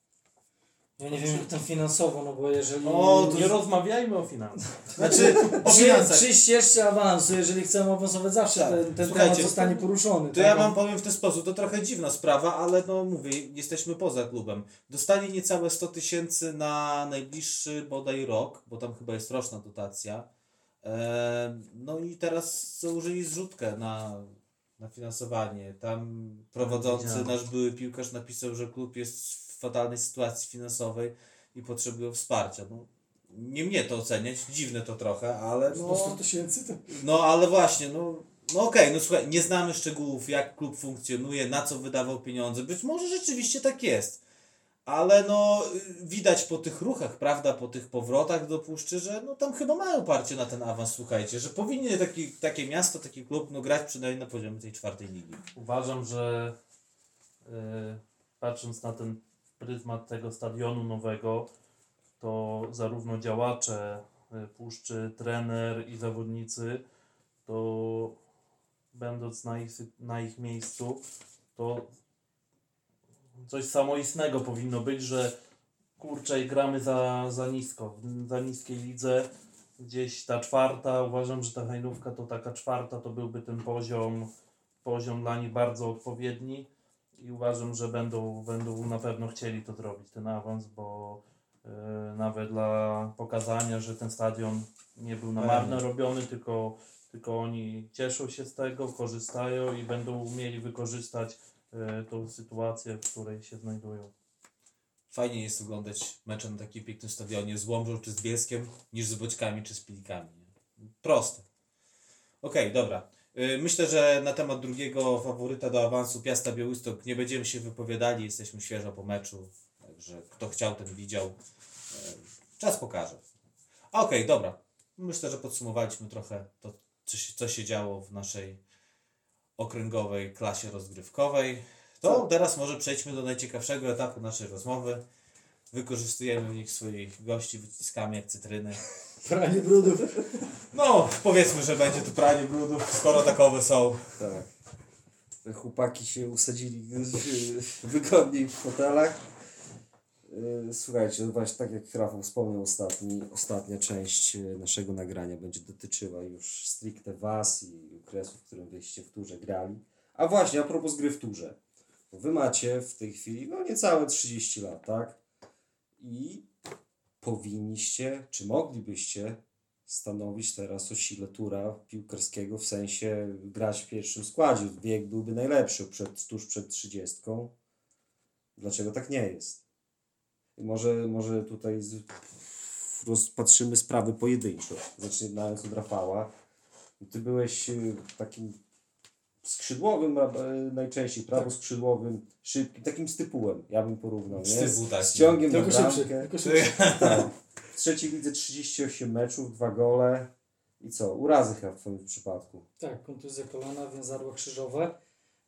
Ja nie wiem jak tam finansowo, no bo jeżeli... O, to Nie rozmawiajmy o finansach. Znaczy, o finansach. przy ścieżce awansu, jeżeli chcemy awansować, zawsze Tak. ten, ten temat zostanie poruszony. To tak? ja wam powiem w ten sposób, to trochę dziwna sprawa, ale no mówię, jesteśmy poza klubem. Dostanie niecałe 100 tysięcy na najbliższy bodaj rok, bo tam chyba jest roczna dotacja. Eee, no i teraz założyli zrzutkę na, na finansowanie. Tam prowadzący nasz były piłkarz napisał, że klub jest w fatalnej sytuacji finansowej i potrzebuje wsparcia. No, nie mnie to oceniać, dziwne to trochę, ale No, no... 100 tysięcy to... No ale właśnie, no, no okej, no słuchaj, nie znamy szczegółów, jak klub funkcjonuje, na co wydawał pieniądze. Być może rzeczywiście tak jest. Ale no widać po tych ruchach, prawda, po tych powrotach do Puszczy, że no tam chyba mają parcie na ten awans, słuchajcie, że powinien taki, takie miasto, taki klub, no grać przynajmniej na poziomie tej czwartej ligi. Uważam, że yy, patrząc na ten pryzmat tego stadionu nowego, to zarówno działacze y, Puszczy, trener i zawodnicy, to będąc na ich, na ich miejscu, to coś samoistnego powinno być, że kurczę gramy za, za nisko, za niskiej lidze. Gdzieś ta czwarta, uważam, że ta hajnówka to taka czwarta, to byłby ten poziom, poziom dla nich bardzo odpowiedni i uważam, że będą, będą na pewno chcieli to zrobić, ten awans, bo e, nawet dla pokazania, że ten stadion nie był na marne robiony, tylko, tylko oni cieszą się z tego, korzystają i będą umieli wykorzystać e, tą sytuację, w której się znajdują. Fajnie jest oglądać mecze na takim pięknym stadionie z Łomżą czy z Bieskiem, niż z Boćkami czy z Pilikami. Proste. Okej, dobra. Y, Myślę, że na temat drugiego faworyta do awansu Piasta Białystok nie będziemy się wypowiadali. Jesteśmy świeżo po meczu. Także kto chciał, ten widział. Y, Czas pokaże. Okej, dobra. Myślę, że podsumowaliśmy trochę to, co się, co się działo w naszej okręgowej klasie rozgrywkowej. To teraz może przejdźmy do najciekawszego etapu naszej rozmowy. Wykorzystujemy w nich swoich gości, wyciskamy jak cytryny. Pranie brudów. No, powiedzmy, że będzie to pranie brudów, skoro takowe są. Tak. Chłopaki się usadzili y, wygodniej w fotelach. Y, Słuchajcie, no właśnie tak jak Rafał wspomniał, ostatni, ostatnia część y, naszego nagrania będzie dotyczyła już stricte Was i okresu, w którym wyście w turze grali. A właśnie, a propos gry w turze. Wy macie w tej chwili no niecałe 30 lat, tak? I powinniście, czy moglibyście stanowić teraz o sile tura piłkarskiego, w sensie grać w pierwszym składzie. Wiek byłby najlepszy przed, tuż przed 30. Dlaczego tak nie jest? Może, może tutaj z, rozpatrzymy sprawy pojedynczo. Zaczynając od Rafała. Ty byłeś y, takim skrzydłowym e, najczęściej, prawoskrzydłowym, szybkim, takim stypułem, ja bym porównał, nie? Stypu, tak. Z ciągiem Tylko na szybszy. bramkę. Tylko szybszy. Tak. W trzeciej lidze 38 meczów, dwa gole. I co? Urazy chyba w Twoim przypadku. Tak, kontuzja kolana, więzadła krzyżowe.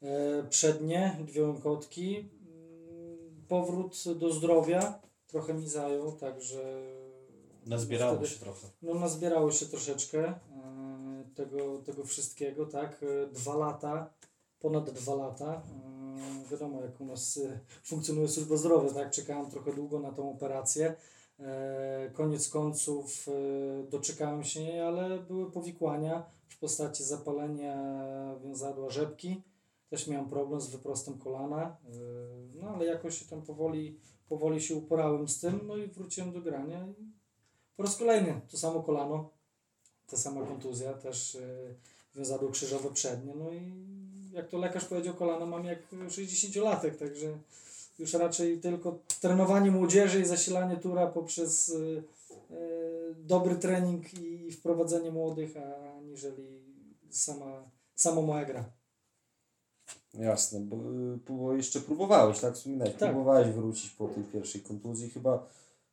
E, przednie, dwie łąkotki. Mm, Powrót do zdrowia trochę mi zajął, także... Nazbierało wtedy- się trochę. No nazbierało się troszeczkę e, tego, tego wszystkiego, tak. E, Dwa lata, ponad dwa lata. Wiadomo, jak u nas funkcjonuje służba zdrowia, tak. Czekałem trochę długo na tą operację. E, Koniec końców e, doczekałem się jej, ale były powikłania w postaci zapalenia więzadła rzepki. Też miałem problem z wyprostem kolana, e, no ale jakoś się tam powoli, powoli się uporałem z tym, no i wróciłem do grania. Po raz kolejny to samo kolano, ta sama kontuzja, też więzadło krzyżowe przednie. No i jak to lekarz powiedział, kolano mam jak 60-latek, także już raczej tylko trenowanie młodzieży i zasilanie tura poprzez yy, yy, dobry trening i wprowadzenie młodych, aniżeli sama, sama moja gra. Jasne, bo, y, bo jeszcze próbowałeś, tak? Wspominałeś, Tak. próbowałeś wrócić po tej pierwszej kontuzji. Chyba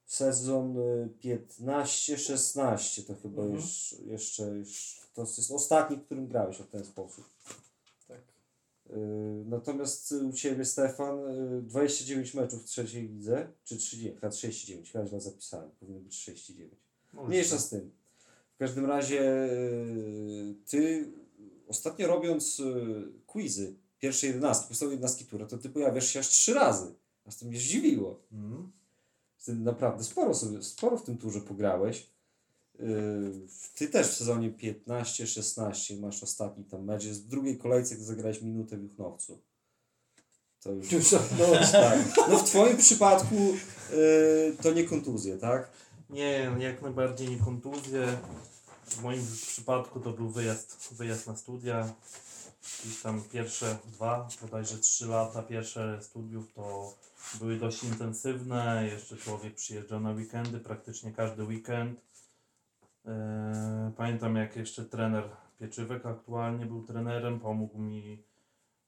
sezon y, 15-16 to chyba Mhm. już, jeszcze, już, to jest ostatni, w którym grałeś w ten sposób. Y, Natomiast u Ciebie, Stefan, y, 29 meczów w trzeciej lidze, czy 30, chyba 39, chyba źle zapisałem, powinno być 39. Mniejsza z tym. W każdym razie y, Ty ostatnio robiąc y, quizy pierwszej jedenastki, podstawowej jedenastki tura, to Ty pojawiasz się aż trzy razy. Aż to mnie zdziwiło. Mm. Ty naprawdę sporo, sobie, sporo w tym turze pograłeś. Ty też w sezonie 15-16 masz ostatni tam mecz. W drugiej kolejce, gdy zagrałeś minutę w Juchnowcu. To już... Już, no, tak. No w Twoim przypadku yy, to nie kontuzje, tak? Nie, jak najbardziej nie kontuzje. W moim przypadku to był wyjazd, wyjazd na studia. Gdzieś tam pierwsze dwa, bodajże trzy lata pierwsze studiów to były dość intensywne. Jeszcze człowiek przyjeżdżał na weekendy, praktycznie każdy weekend. Eee, Pamiętam jak jeszcze trener Pieczywek aktualnie był trenerem, pomógł mi,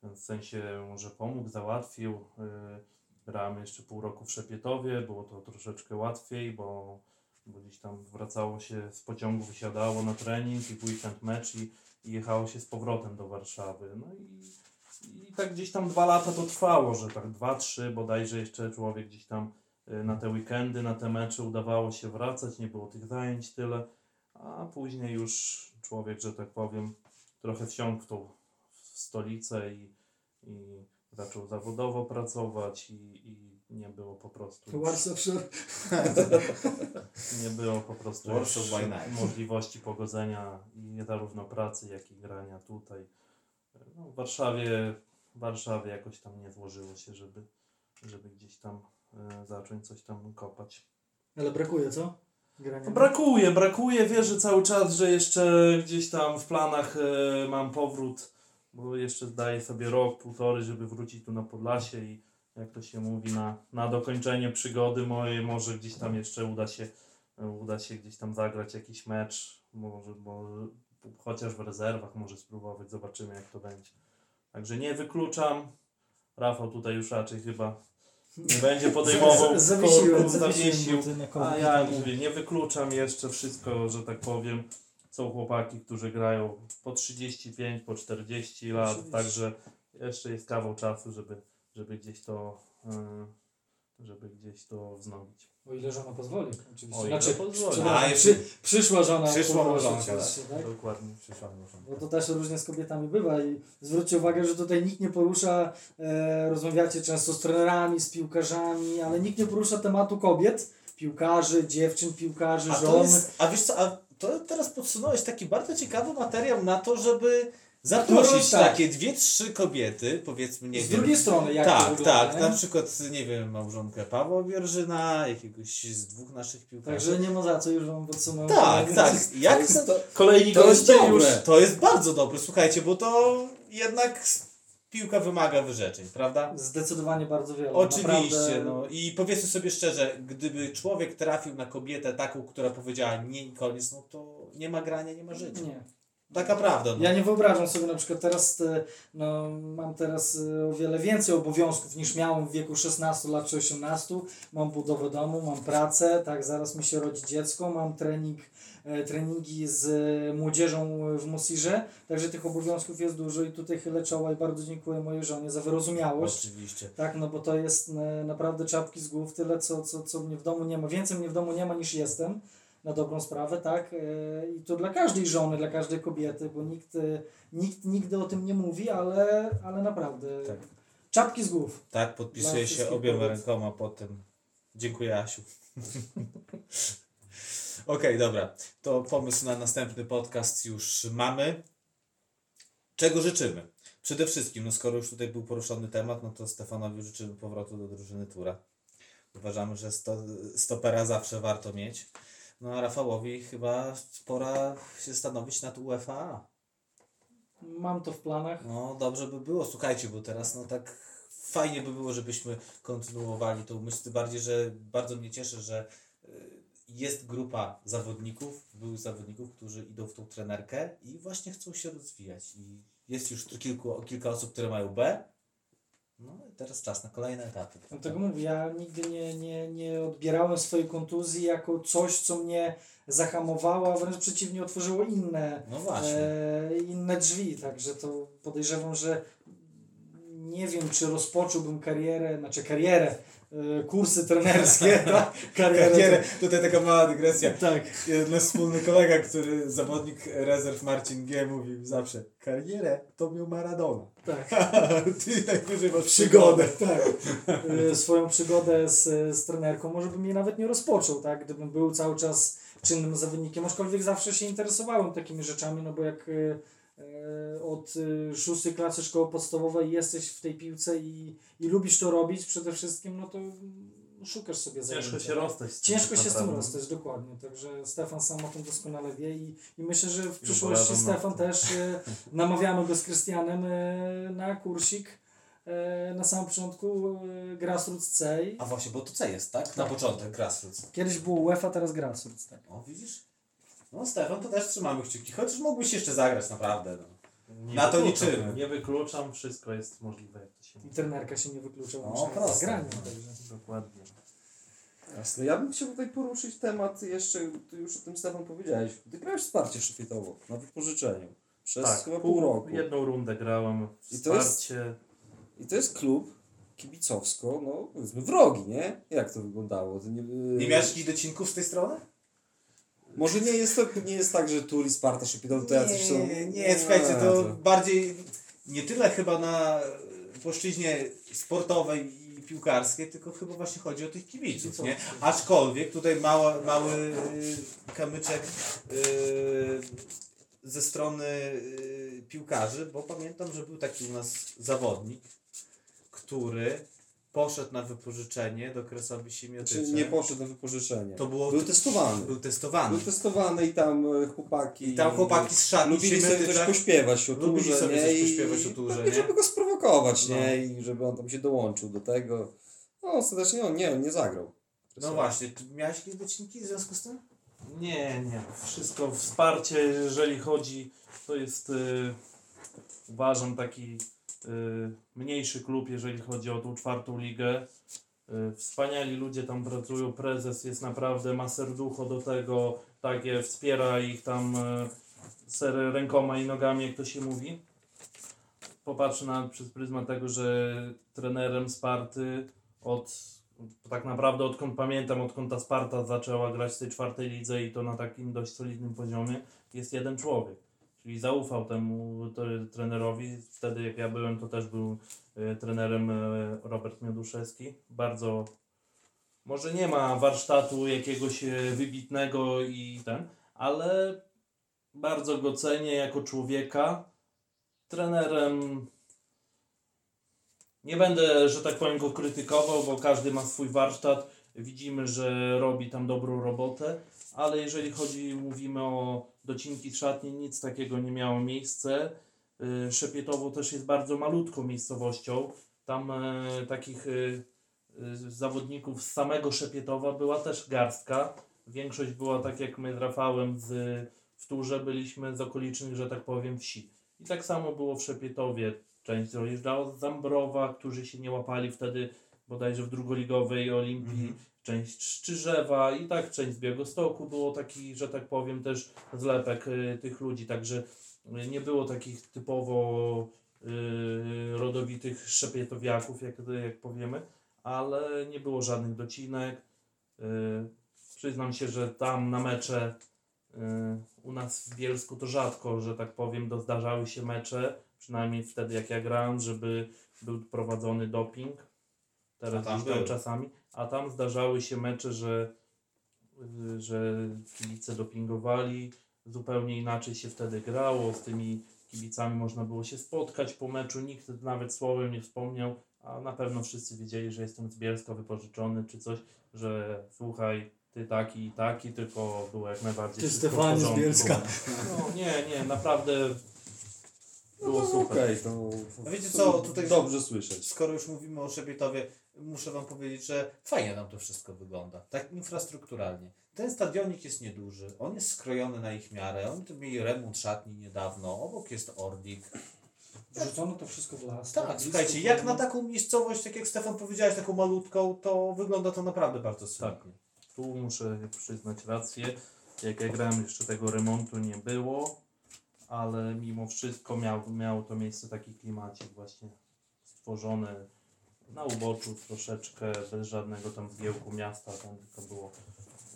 w sensie może pomógł, załatwił. Eee, Grałem jeszcze pół roku w Szepietowie, było to troszeczkę łatwiej, bo, bo gdzieś tam wracało się z pociągu, wysiadało na trening i weekend mecz i, i jechało się z powrotem do Warszawy. No i, i tak gdzieś tam dwa lata to trwało, że tak dwa, trzy bodajże jeszcze człowiek gdzieś tam y, na te weekendy, na te mecze udawało się wracać, nie było tych zajęć tyle, a później już człowiek, że tak powiem, trochę wsiąkł w stolicę i, i zaczął zawodowo pracować i, i nie było po prostu Warsaw nie było po prostu możliwości pogodzenia i zarówno pracy, jak i grania tutaj. No, w Warszawie, w Warszawie jakoś tam nie złożyło się, żeby, żeby gdzieś tam e, zacząć coś tam kopać. Ale brakuje, co? No, brakuje, brakuje. Wierzę cały czas, że jeszcze gdzieś tam w planach e, mam powrót, bo jeszcze daję sobie rok, półtory, żeby wrócić tu na Podlasie i jak to się mówi, na, na dokończenie przygody mojej, może gdzieś tam jeszcze uda się, uda się gdzieś tam zagrać jakiś mecz, może, może chociaż w rezerwach może spróbować, zobaczymy jak to będzie. Także nie wykluczam. Rafał tutaj już raczej chyba będzie podejmował Zawiesiłem, zawiesił. A ja mówię, nie wykluczam jeszcze wszystko, że tak powiem. Są chłopaki, którzy grają po 35, po 40 lat, także jeszcze jest kawał czasu, żeby, żeby gdzieś to yy, żeby gdzieś to wznowić. O ile żona pozwoli, oczywiście. O ile znaczy, pozwoli. przepraszam, A, przy, przyszła żona. Przyszła małżonka, tak? Dokładnie. Przyszła małżonka. Bo to też różnie z kobietami bywa i zwróćcie uwagę, że tutaj nikt nie porusza, e, rozmawiacie często z trenerami, z piłkarzami, ale nikt nie porusza tematu kobiet, piłkarzy, dziewczyn, piłkarzy, A to żon. jest, a wiesz co, a to teraz podsunąłeś taki bardzo ciekawy materiał na to, żeby zaprosić tak. takie dwie, trzy kobiety, powiedzmy, nie z wiem. drugiej strony, jak to tak, wygląda, tak, nie? na przykład, nie wiem, małżonkę Pawła Bierżyna, jakiegoś z dwóch naszych piłkarzy. Także nie ma za co już wam podsumować. tak, tak. Jak To jest to, Kolejni to jest goście już. dobre. To jest bardzo dobre, słuchajcie, bo to jednak piłka wymaga wyrzeczeń, prawda? Zdecydowanie bardzo wiele. Oczywiście, Naprawdę, no i powiedzmy sobie szczerze, gdyby człowiek trafił na kobietę taką, która powiedziała nie i koniec, no to nie ma grania, nie ma życia. Nie. Taka prawda. No. Ja nie wyobrażam sobie na przykład teraz, e, no, mam teraz e, o wiele więcej obowiązków niż miałem w wieku 16 lat czy 18. Mam budowę domu, mam pracę, tak, zaraz mi się rodzi dziecko, mam trening, e, treningi z młodzieżą w Mosirze, także tych obowiązków jest dużo i tutaj chylę czoła i bardzo dziękuję mojej żonie za wyrozumiałość. Oczywiście. Tak, no bo to jest naprawdę czapki z głów, tyle co, co, co mnie w domu nie ma. Więcej mnie w domu nie ma niż jestem, na dobrą sprawę, tak? E, I to dla każdej żony, dla każdej kobiety, bo nikt, e, nikt nigdy o tym nie mówi, ale, ale naprawdę. Tak. Czapki z głów. Tak, podpisuję się obiema kobiet. rękoma po tym. Dziękuję, Asiu. Okej, dobra. To pomysł na następny podcast już mamy. Czego życzymy? Przede wszystkim, no skoro już tutaj był poruszony temat, no to Stefanowi życzymy powrotu do drużyny Tura. Uważamy, że sto, stopera zawsze warto mieć. No a Rafałowi chyba pora się zastanowić nad UEFA. Mam to w planach. No dobrze by było, słuchajcie, bo teraz no tak fajnie by było, żebyśmy kontynuowali tą myśl, tym bardziej, że bardzo mnie cieszy, że y, jest grupa zawodników, byłych zawodników, którzy idą w tą trenerkę i właśnie chcą się rozwijać i jest już kilku, kilka osób, które mają B, no i teraz czas na kolejne etapy. Dlatego mówię, ja nigdy nie, nie, nie odbierałem swojej kontuzji jako coś, co mnie zahamowało, a wręcz przeciwnie, otworzyło inne No e, inne drzwi, także to podejrzewam, że nie wiem, czy rozpocząłbym karierę, znaczy karierę, e, kursy trenerskie, tak? Karierę, tutaj taka mała dygresja. Tak, Nasz wspólny kolega, który zawodnik rezerw Marcin G. mówił zawsze, karierę to miał Maradona. tak. Ty najwyżej masz Przygodę, tak. E, Swoją przygodę z, z trenerką może bym jej nawet nie rozpoczął, tak? Gdybym był cały czas czynnym zawodnikiem, aczkolwiek zawsze się interesowałem takimi rzeczami, no bo jak e, od e, szóstej klasy szkoły podstawowej jesteś w tej piłce i, i lubisz to robić przede wszystkim, no to szukasz sobie Ciężko zajęcia. się rozstać. Ciężko się z tym rozstać, dokładnie. Także Stefan sam o tym doskonale wie i, i myślę, że w przyszłości Stefan też e, namawiamy go z Krystianem e, na kursik e, na samym początku e, Grassroots C. A właśnie, bo to co jest, tak? Na początek Grassroots. Kiedyś było UEFA, teraz Grassroots. Tak. O, widzisz? No Stefan, to też trzymamy kciuki, chociaż mógłbyś jeszcze zagrać, naprawdę. No. Nie Na to wykluczam, liczymy. Nie wykluczam, wszystko jest możliwe, jak to się I trenerka się nie wyklucza O, łącznie proste. graniem. Także. Dokładnie. Jasne. Ja bym chciał tutaj poruszyć temat jeszcze, ty już o tym Stefan powiedziałeś. Ty grałeś wsparcie szyfitowo na wypożyczeniu. Przez Tak, chyba pół roku. Jedną rundę grałem, I to jest- wsparcie. I to jest klub kibicowsko, no powiedzmy wrogi, nie? Jak to wyglądało? To nie, Nie miałeś jakichś docinków z tej strony? Może nie jest to nie jest tak, że Tur i Sparta Szybkiego to jacyś są... nie, nie, słuchajcie, to bardziej nie tyle chyba na płaszczyźnie sportowej i piłkarskiej, tylko chyba właśnie chodzi o tych kibiców, nie? Aczkolwiek tutaj mała, mały y, kamyczek y, ze strony piłkarzy, bo pamiętam, że był taki u nas zawodnik, który poszedł na wypożyczenie do Kresowi Siemiotycza. Czy nie poszedł na wypożyczenie. To było, Był testowany. był testowany. Był testowany i tam e, chłopaki... I tam chłopaki z szatni Lubili sobie coś pośpiewać o Lubili turze, sobie nie? coś I- pośpiewać o turze, i- nie? Żeby go sprowokować, No. nie? I żeby on tam się dołączył do tego. No ostatecznie on nie, nie zagrał. No właśnie, ty miałeś jakieś docinki w związku z tym? Nie, nie. Wszystko wsparcie, jeżeli chodzi, to jest y, uważam taki mniejszy klub, jeżeli chodzi o tą czwartą ligę. Y, wspaniali ludzie tam pracują, prezes jest naprawdę, ma serducho do tego, takie wspiera ich tam y, ser rękoma i nogami, jak to się mówi. Popatrzę na przez pryzmat tego, że trenerem Sparty od tak naprawdę odkąd pamiętam, odkąd ta Sparta zaczęła grać w tej czwartej lidze i to na takim dość solidnym poziomie, jest jeden człowiek. Czyli zaufał temu tre- trenerowi. Wtedy jak ja byłem, to też był e, trenerem e, Robert Mioduszewski. Bardzo, może nie ma warsztatu jakiegoś e, wybitnego i ten, ale bardzo go cenię jako człowieka. Trenerem nie będę, że tak powiem, go krytykował, bo każdy ma swój warsztat. Widzimy, że robi tam dobrą robotę, ale jeżeli chodzi, mówimy o docinki z szatni, nic takiego nie miało miejsce. Y, Szepietowo też jest bardzo malutką miejscowością. Tam e, takich y, y, zawodników z samego Szepietowa była też garstka. Większość była tak jak my z Rafałem z, w Turze byliśmy z okolicznych, że tak powiem, wsi. I tak samo było w Szepietowie. Część dojeżdżała z Zambrowa, którzy się nie łapali wtedy bodajże w drugoligowej Olimpii, Mhm. Część z Czyżewa i tak część z Białegostoku było taki, że tak powiem, też zlepek y, tych ludzi, także y, nie było takich typowo y, rodowitych szepietowiaków, jak, jak powiemy, ale nie było żadnych docinek. Y, przyznam się, że tam na mecze u nas w Bielsku to rzadko, że tak powiem, do, zdarzały się mecze, przynajmniej wtedy jak ja grałem, żeby był prowadzony doping. Teraz tam gdzieś tam czasami. A tam zdarzały się mecze, że, że kibice dopingowali. Zupełnie inaczej się wtedy grało. Z tymi kibicami można było się spotkać po meczu. Nikt nawet słowem nie wspomniał, a na pewno wszyscy wiedzieli, że jestem z Bielska wypożyczony czy coś, że słuchaj, ty taki i taki, tylko było jak najbardziej Ty Stefanie z. Bielska. No nie, nie, naprawdę było no, super. Okej, to, A wiecie co, tutaj- dobrze słyszeć. Skoro już mówimy o Szepietowie, muszę Wam powiedzieć, że fajnie nam to wszystko wygląda. Tak infrastrukturalnie. Ten stadionik jest nieduży, on jest skrojony na ich miarę, oni tu mieli remont szatni niedawno, obok jest Orlik. Wrzucono to wszystko w las. Tak, słuchajcie, jak na taką miejscowość, tak jak Stefan powiedziałeś, taką malutką, to wygląda to naprawdę bardzo solidnie. Tu muszę przyznać rację. Jak ja grałem, jeszcze tego remontu nie było, ale mimo wszystko miał, miało to miejsce taki klimacik właśnie stworzony na uboczu troszeczkę, bez żadnego tam zgiełku miasta, tam tylko było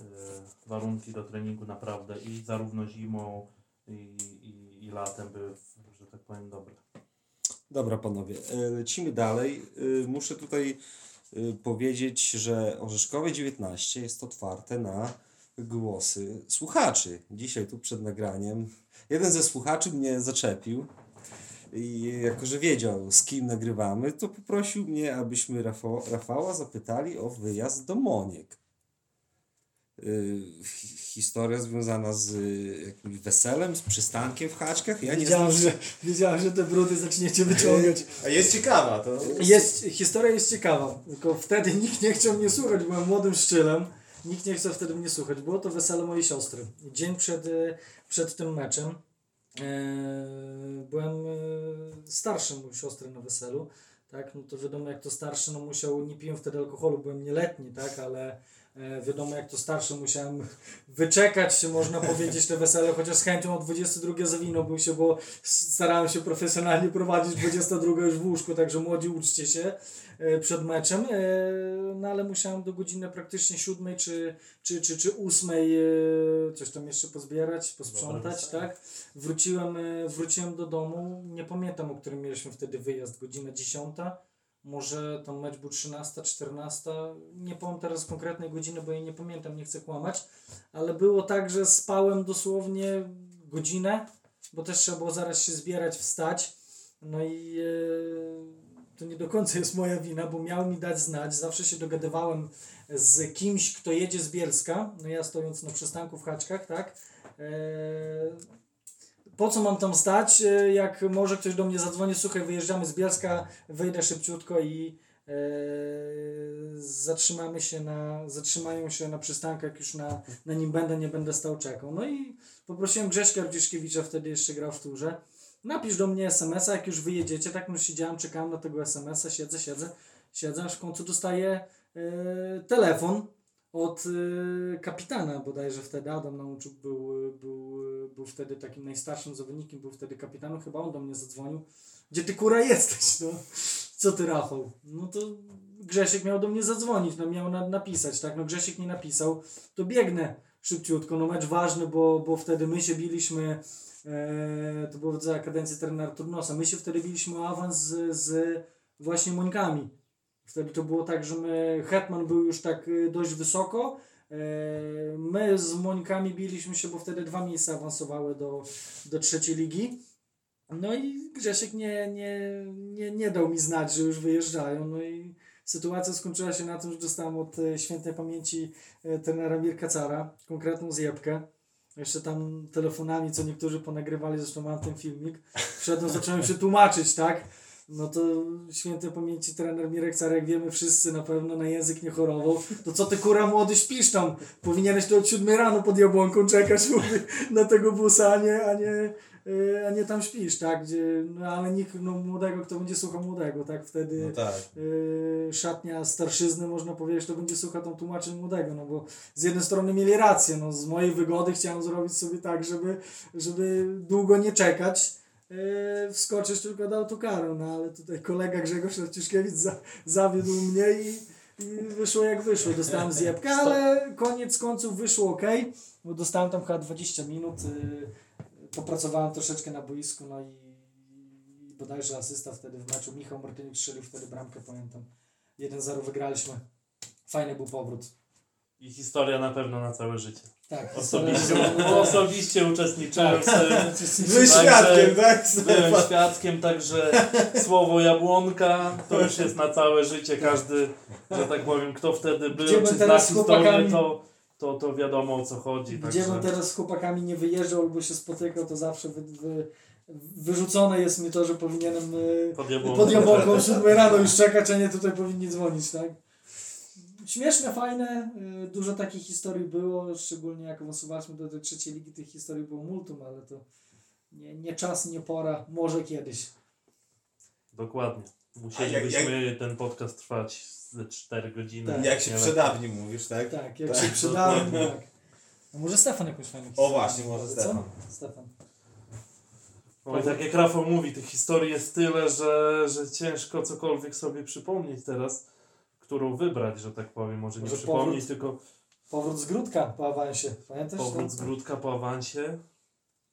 y, warunki do treningu naprawdę i zarówno zimą i, i, i latem były, że tak powiem, dobre. Dobra panowie, e, lecimy dalej. E, Muszę tutaj powiedzieć, że Orzeszkowe 19 jest otwarte na głosy słuchaczy. Dzisiaj tu przed nagraniem jeden ze słuchaczy mnie zaczepił i jako, że wiedział z kim nagrywamy, to poprosił mnie, abyśmy Rafał, Rafała zapytali o wyjazd do Moniek. Y, hi- Historia związana z y, jakimś weselem, z przystankiem w Haczkach. Ja nie Wiedziałem, znam że, wiedziałem, że te brudy zaczniecie wyciągać. A jest ciekawa, to Jest, historia jest ciekawa, tylko wtedy nikt nie chciał mnie słuchać, byłem młodym szczylem. Nikt nie chciał wtedy mnie słuchać. Było to wesele mojej siostry. Dzień przed, e, przed tym meczem byłem e, starszym u siostry na weselu. Tak, no to wiadomo jak to starszy, no musiał, nie piłem wtedy alkoholu, byłem nieletni, tak, ale, E, wiadomo, jak to starszy musiałem wyczekać, można powiedzieć, te wesele, chociaż z chęcią o 22 zawinąłbym się, bo starałem się profesjonalnie prowadzić 22 już w łóżku, także młodzi uczcie się e, przed meczem, e, no ale musiałem do godziny praktycznie siódmej czy, czy, czy, czy ósmej e, coś tam jeszcze pozbierać, posprzątać, tak? Wróciłem, e, wróciłem do domu, nie pamiętam, o którym mieliśmy wtedy wyjazd, godzina 10. Może tam mecz był 13, 14. Nie powiem teraz konkretnej godziny, bo jej nie pamiętam, nie chcę kłamać. Ale było tak, że spałem dosłownie godzinę, bo też trzeba było zaraz się zbierać, wstać. No i e, to nie do końca jest moja wina, bo miał mi dać znać. Zawsze się dogadywałem z kimś, kto jedzie z Bielska. No ja stojąc na przystanku w Haczkach, tak. E, po co mam tam stać, e, jak może ktoś do mnie zadzwoni, słuchaj, wyjeżdżamy z Bielska, wyjdę szybciutko i e, zatrzymamy się na, zatrzymają się na przystankach, już na, na nim będę, nie będę stał czekał. No i poprosiłem Grześka Rudziszkiewicza, wtedy jeszcze grał w turze, napisz do mnie SMS-a, jak już wyjedziecie, tak no siedziałem, czekałem na tego SMS-a, siedzę, siedzę, siedzę, aż w końcu dostaję e, telefon od e, kapitana bodajże wtedy, Adam Nauczuk był, był, był wtedy takim najstarszym zawodnikiem, był wtedy kapitanem, chyba on do mnie zadzwonił, gdzie ty kura jesteś, no, co ty Rafał, no to Grzesiek miał do mnie zadzwonić, no miał na, napisać, tak, no Grzesiek nie napisał, to biegnę szybciutko, no mecz ważny, bo, bo wtedy my się biliśmy, e, to było za kadencji trenera Turnosa, my się wtedy biliśmy o awans z, z właśnie Mońkami, Wtedy to było tak, że my, Hetman był już tak y, dość wysoko. E, My z Mońkami biliśmy się, bo wtedy dwa miejsca awansowały do, do trzeciej ligi. No i Grzesiek nie, nie, nie, nie dał mi znać, że już wyjeżdżają. No i sytuacja skończyła się na tym, że dostałem od e, świętej pamięci e, trenera Mirka Cara konkretną zjebkę. Jeszcze tam telefonami, co niektórzy ponagrywali, zresztą mam ten filmik. Wszedłem, zacząłem się tłumaczyć, tak? No to świętej pamięci trener Mirek Carek, wiemy wszyscy na pewno na język nie chorował. To co ty kura młody śpisz tam? Powinieneś tu od siódmej rano pod jabłonką czekać na tego busa, a nie, a nie, yy, a nie tam śpisz, tak? Gdzie, no ale nikt no, młodego, kto będzie słuchał młodego, tak? Wtedy No tak. yy, szatnia starszyzny, można powiedzieć, to będzie słuchał tam tłumaczeń młodego, no bo z jednej strony mieli rację, no z mojej wygody chciałem zrobić sobie tak, żeby, żeby długo nie czekać, yy, wskoczyć tylko do autokaru, no ale tutaj kolega Grzegorz Raciszkiewicz za, zawiódł mnie i, i wyszło jak wyszło, dostałem zjebkę, ale koniec końców wyszło ok, bo dostałem tam chyba 20 minut, yy, popracowałem troszeczkę na boisku, no i i bodajże asysta wtedy w meczu. Michał Martyniuk strzelił wtedy bramkę, pamiętam. 1-0 wygraliśmy. Fajny był powrót. I historia na pewno na całe życie. Tak, Osobiście, osobiście uczestniczyłem w tym. Byłeś Także- świadkiem, tak? Byłem świadkiem, także słowo jabłonka to już jest na całe życie. Każdy, że tak powiem, kto wtedy był, Gdzie bym czy zna historię, to, to, to wiadomo o co chodzi. Gdzie bym Także teraz z chłopakami nie wyjeżdżał albo się spotykał, to zawsze wy, wy, wyrzucone jest mi to, że powinienem y, pod jabłonką. pod jabłonką o 7 rano już czekać, a nie tutaj powinni dzwonić, tak? Śmieszne, fajne, y, dużo takich historii było, szczególnie jak awansowaliśmy do tej trzeciej ligi, tych historii było multum, ale to nie, nie czas, nie pora, może kiedyś. Dokładnie. Musielibyśmy ten podcast trwać ze 4 godziny. Tak. Jak się przedawni mówisz, tak? Tak, jak Tak. się przydałem, tak. A może Stefan jakąś fajną historię? właśnie, może Co? Stefan. Stefan. No i tak jak Rafał mówi, tych historii jest tyle, że, że ciężko cokolwiek sobie przypomnieć teraz, którą wybrać, że tak powiem. Może nie Może przypomnieć, powrót- tylko Powrót z Grudka po awansie. Pamiętasz? powrót z grudka po awansie.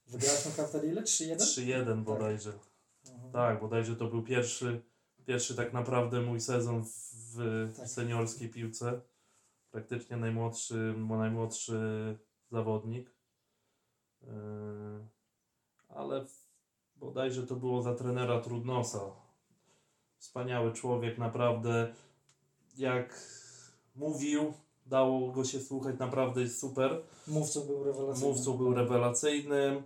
Wygrałeś na kartę ile? 3-1? 3-1 bodajże. Mhm. Tak, bodajże to był pierwszy, pierwszy tak naprawdę mój sezon w, Tak. seniorskiej piłce. Praktycznie najmłodszy, bo najmłodszy zawodnik. Yy, ale bodajże to było za trenera Trudnosa. Wspaniały człowiek, naprawdę. Jak mówił, dało go się słuchać, naprawdę jest super. Mówcą był rewelacyjny. Mówcą był rewelacyjnym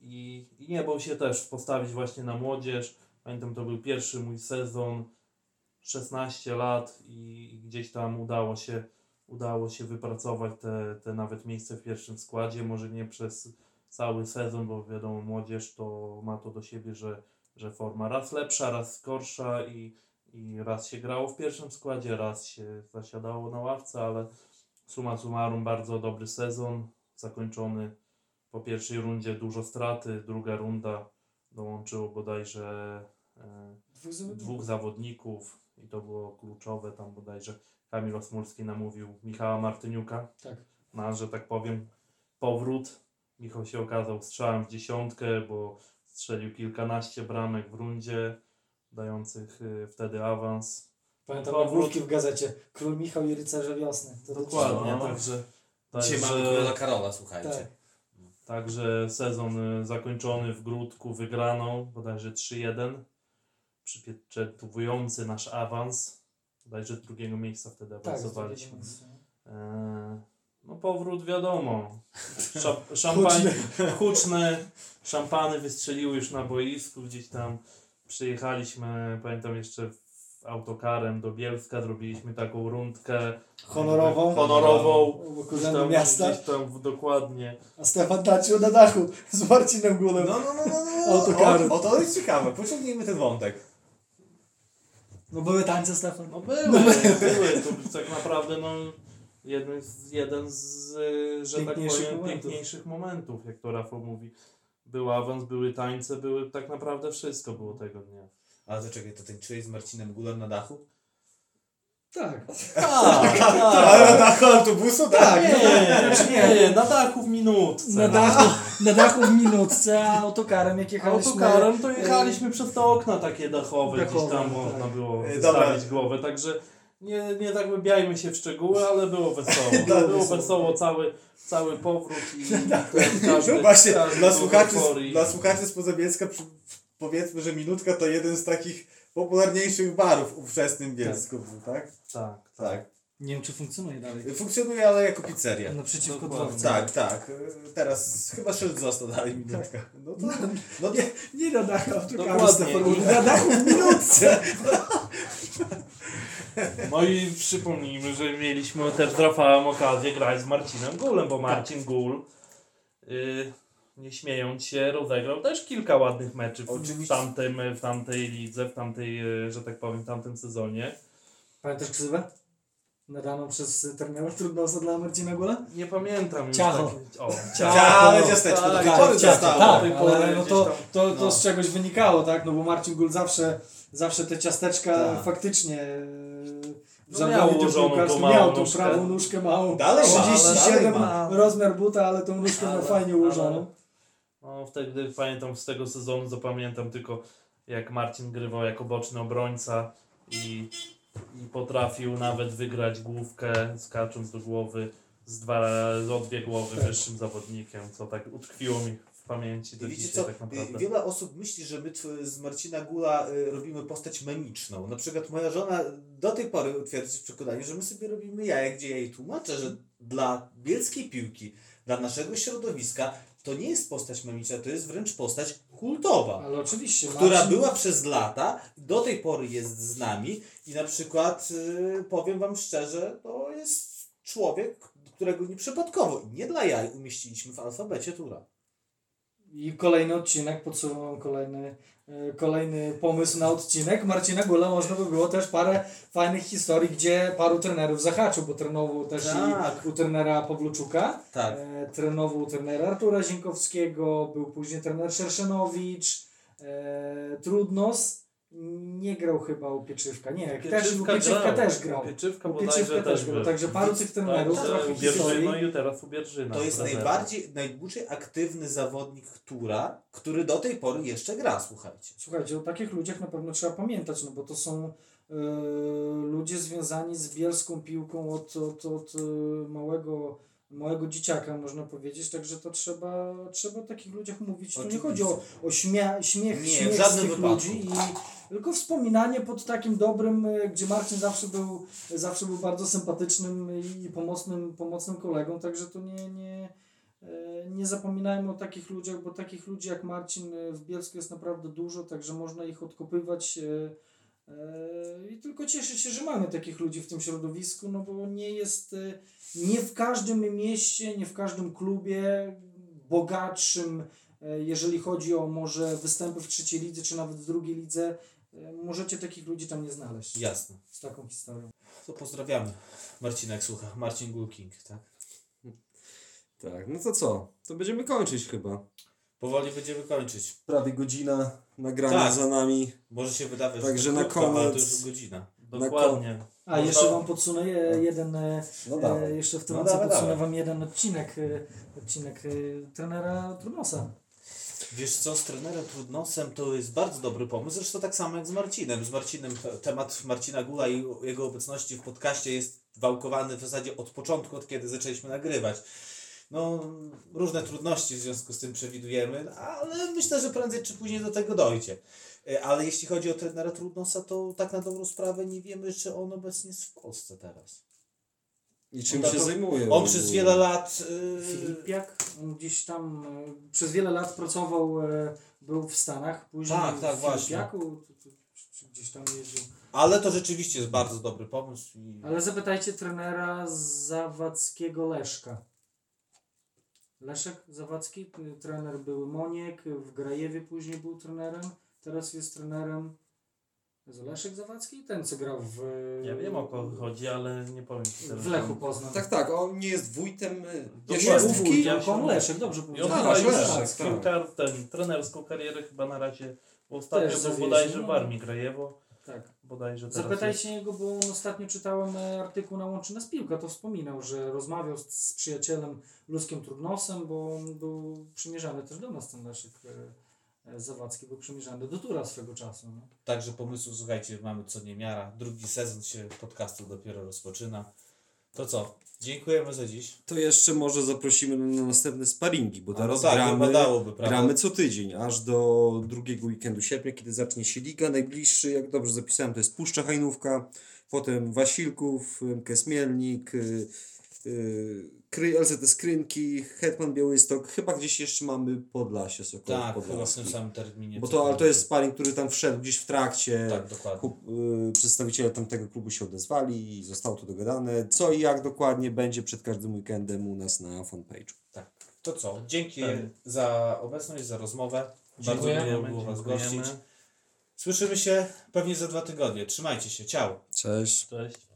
i, i nie bał się też postawić właśnie na młodzież. Pamiętam, to był pierwszy mój sezon, 16 lat i, i gdzieś tam udało się, udało się wypracować te, te nawet miejsce w pierwszym składzie. Może nie przez cały sezon, bo wiadomo, młodzież to ma to do siebie, że, że forma raz lepsza, raz gorsza i, i raz się grało w pierwszym składzie, raz się zasiadało na ławce, ale summa summarum bardzo dobry sezon, zakończony po pierwszej rundzie dużo straty, druga runda dołączyło bodajże e, Dwóch zawodników. dwóch zawodników i to było kluczowe, tam bodajże Kamil Osmulski namówił Michała Martyniuka Tak. na, że tak powiem, powrót. Michał się okazał strzałem w dziesiątkę, bo strzelił kilkanaście bramek w rundzie, dających y, wtedy awans. Pamiętam nagłówki w gazecie. Król Michał i rycerze wiosny. To Dokładnie, No. także, Dzisiaj także, mamy króla Karola, słuchajcie. Tak. także sezon y, zakończony w grudku wygraną, bodajże 3-1, przypieczętowujący nasz awans. Bodajże z drugiego miejsca wtedy Tak, awansowaliśmy. Eee, no powrót wiadomo. Szap, szampań, huczne szampany wystrzeliły już na boisku, gdzieś tam przyjechaliśmy, pamiętam jeszcze w autokarem do Bielska, zrobiliśmy taką rundkę Honorową. honorową Wokół gdzieś tam, Miasta. gdzieś tam w, dokładnie. A Stefan tańczył na dachu z Marcinem Gulem. No, no, no, no, no. Autokarem. O, o, to jest ciekawe. Pociągnijmy ten wątek. No były tańce, Stefan. No były, były, to tak naprawdę no jeden z, jeden z że tak powiem, momentów. piękniejszych momentów, jak to Rafał mówi. Był awans, były tańce, były tak naprawdę wszystko było tego dnia. Ale to czekaj, to tańczyłeś z Marcinem Gulem na dachu? Tak. Tak, Ale na dachu autobusu? Tak. Nie, nie, nie, na dachu w minutce. Na dachu, na dachu w minutce, a autokarem jak jechaliśmy. Autokarem to jechaliśmy przez te okna takie dachowe, gdzieś Dachowe, tam tak. można było E, wystawić dobra. głowę, także nie, nie zagłębiajmy się w szczegóły, ale było wesoło. Tak, było wesoło. wesoło cały, cały powrót i ten każdy, No właśnie, każdy dla słuchaczy, euforii. dla słuchaczy spoza Bielska powiedzmy, że Minutka to jeden z takich popularniejszych barów w ówczesnym Bielsku, był, tak? Tak, Tak. Nie wiem, czy funkcjonuje dalej. Funkcjonuje, ale jako pizzeria. Naprzeciwko Dokładnie. dworca. Tak, tak. Teraz chyba szyld został dalej Minutka. No to, no to, Nie na dachu autokaru. Na dachu w minutce. No i przypomnijmy, że mieliśmy też z Rafałem okazję grać z Marcinem Gulem, bo Marcin Gul, y, nie śmiejąc się, rozegrał też kilka ładnych meczów w tamtym, w tamtej lidze, w tamtej, y, że tak powiem, w tamtym sezonie. Pamiętasz ksywę? Nadaną przez trenera Trudnosa dla Marcina Gula? Nie pamiętam Ciacho. O, Ciacho, ciasteczko, tak, ciacho, tak, pory ale no to, to no. z czegoś wynikało, tak? No bo Marcin Gul zawsze, zawsze te ciasteczka Tak. faktycznie No ułożoną tą małą miał tą prawą nóżkę małą. Dalej ma, 37 dalej ma. rozmiar buta, ale tą nóżkę Ale- fajnie ale- ułożoną. No wtedy pamiętam z tego sezonu, zapamiętam tylko jak Marcin grywał jako boczny obrońca i, i potrafił nawet wygrać główkę skacząc do głowy z, dwa, z dwie głowy Tak. wyższym zawodnikiem, co tak utkwiło mi pamięci do wiecie dzisiaj co, tak naprawdę. y, wiele osób myśli, że my z Marcina Gula y, robimy postać memiczną. Na przykład moja żona do tej pory twierdzi w przekonaniu, że my sobie robimy jaja, gdzie ja jej tłumaczę, że dla bielskiej piłki, dla naszego środowiska to nie jest postać memiczna, to jest wręcz postać kultowa. Ale oczywiście. która Marcin- była przez lata, do tej pory jest z nami i na przykład y, powiem Wam szczerze, to jest człowiek, którego nieprzypadkowo i nie dla jaj umieściliśmy w alfabecie Tura. I kolejny odcinek, podsuwam kolejny, e, kolejny pomysł na odcinek. Marcina Gula można by było też parę fajnych historii, gdzie paru trenerów zahaczył, bo trenował też Tak. i u trenera Pawluczuka, Tak. e, trenował u trenera Artura Zinkowskiego, był później trener Szerszenowicz, e, Trudnos, nie grał chyba u Pieczywka, nie, też u Pieczywka grał. też grał. Pieczywka U bodajże Pieczywka też grał, także paru tych trenerów, Tak, trochę historii. No i teraz u Bierżyna. To jest najbardziej, najdłużej aktywny zawodnik Tura, który do tej pory jeszcze gra, słuchajcie. Słuchajcie, o takich ludziach na pewno trzeba pamiętać, no bo to są e, ludzie związani z bielską piłką od, od, od e, małego, małego dzieciaka, można powiedzieć, także to trzeba, trzeba o takich ludziach mówić. Tu nie Oczywiście. chodzi o, o śmia, śmiech, Nie, śmiech z żadnym tych wypadku. ludzi, i, tylko wspominanie pod takim dobrym, e, gdzie Marcin zawsze był, zawsze był bardzo sympatycznym i pomocnym, pomocnym kolegą, także to nie, nie, e, nie zapominajmy o takich ludziach, bo takich ludzi jak Marcin e, w Bielsku jest naprawdę dużo, także można ich odkopywać i tylko cieszyć się, że mamy takich ludzi w tym środowisku, no bo nie jest, nie w każdym mieście, nie w każdym klubie bogatszym, jeżeli chodzi o może występy w trzeciej lidze, czy nawet w drugiej lidze, możecie takich ludzi tam nie znaleźć Jasne. z taką historią. To pozdrawiamy. Marcina jak słucha. Marcin Gulking, tak? Tak, no to co? To będziemy kończyć chyba. Powoli będziemy kończyć. Prawie godzina nagrania Tak. za nami. Może się wydawać, Także że na krótko, ale to koniec- już godzina. Dokładnie. A jeszcze wam podsunę e, jeden, e, No e, jeszcze w No tym dawaj, podsunę dawaj. wam jeden odcinek, e, odcinek e, trenera Trudnosa. Wiesz co, z trenerem Trudnosem to jest bardzo dobry pomysł, zresztą tak samo jak z Marcinem. Z Marcinem te- temat Marcina Gula i jego obecności w podcaście jest wałkowany w zasadzie od początku, od kiedy zaczęliśmy nagrywać. No, różne trudności w związku z tym przewidujemy, ale myślę, że prędzej czy później do tego dojdzie. E, Ale jeśli chodzi o trenera Trudnosa, to tak na dobrą sprawę nie wiemy, czy on obecnie jest w Polsce teraz. I czym On się to- zajmuje? On przez wiele lat... Yy, Filipiak, on gdzieś tam e, przez wiele lat pracował, e, był w Stanach, później Tak, tak, w. Filipiaku, czy gdzieś tam jeździł. ale to rzeczywiście jest bardzo dobry pomysł. I... Ale zapytajcie trenera Zawadzkiego Leszka. Leszek Zawadzki, y, trener był Moniek, w Grajewie później był trenerem, teraz jest trenerem Jezu, Leszek Zawadzki, ten co grał w... Ja wiem o kogo chodzi, ale nie powiem ci teraz. W Lechu Poznań. Tak, tak, on nie jest wójtem. Jaśmówki. Wójt. Jaką Leszek, dobrze on powiedziałem. Już Leszek, tak, piłkar, ten, trenerską karierę chyba na razie, bo ostatnio Też był bodajże no. w Armii Grajewo, Tak. bodajże teraz Zapytajcie jego, bo on ostatnio czytałem e, artykuł na Łączy Nas Piłka, to wspominał, że rozmawiał z, z przyjacielem Luskiem Trudnosem, bo on był przymierzany też do nas, ten Leszek e, e, Zawadzki był przymierzany do Tura swego czasu. No. Także pomysłu, słuchajcie, mamy co niemiara. Drugi sezon się podcastu dopiero rozpoczyna. To co? Dziękujemy za dziś. To jeszcze może zaprosimy na następne sparingi, bo teraz no tak, gramy, gramy co tydzień, aż do drugiego weekendu sierpnia, kiedy zacznie się liga. Najbliższy, jak dobrze zapisałem, to jest Puszcza Hajnówka, potem Wasilków, MK Smielnik, y, y, Kry, LZT Skrynki, Hetman Białystok, chyba gdzieś jeszcze mamy Podlasie, Sokołów Tak, chyba w tym samym terminie. Bo to, ale to jest sparing, który tam wszedł gdzieś w trakcie. Tak, dokładnie. Y, przedstawiciele tamtego klubu się odezwali i zostało to dogadane. Co i jak dokładnie będzie przed każdym weekendem u nas na fanpage'u. To co? Dzięki Tak. za obecność, za rozmowę. Bardzo miło było Was gościć. Słyszymy się pewnie za dwa tygodnie. Trzymajcie się. Ciao. Cześć. Cześć.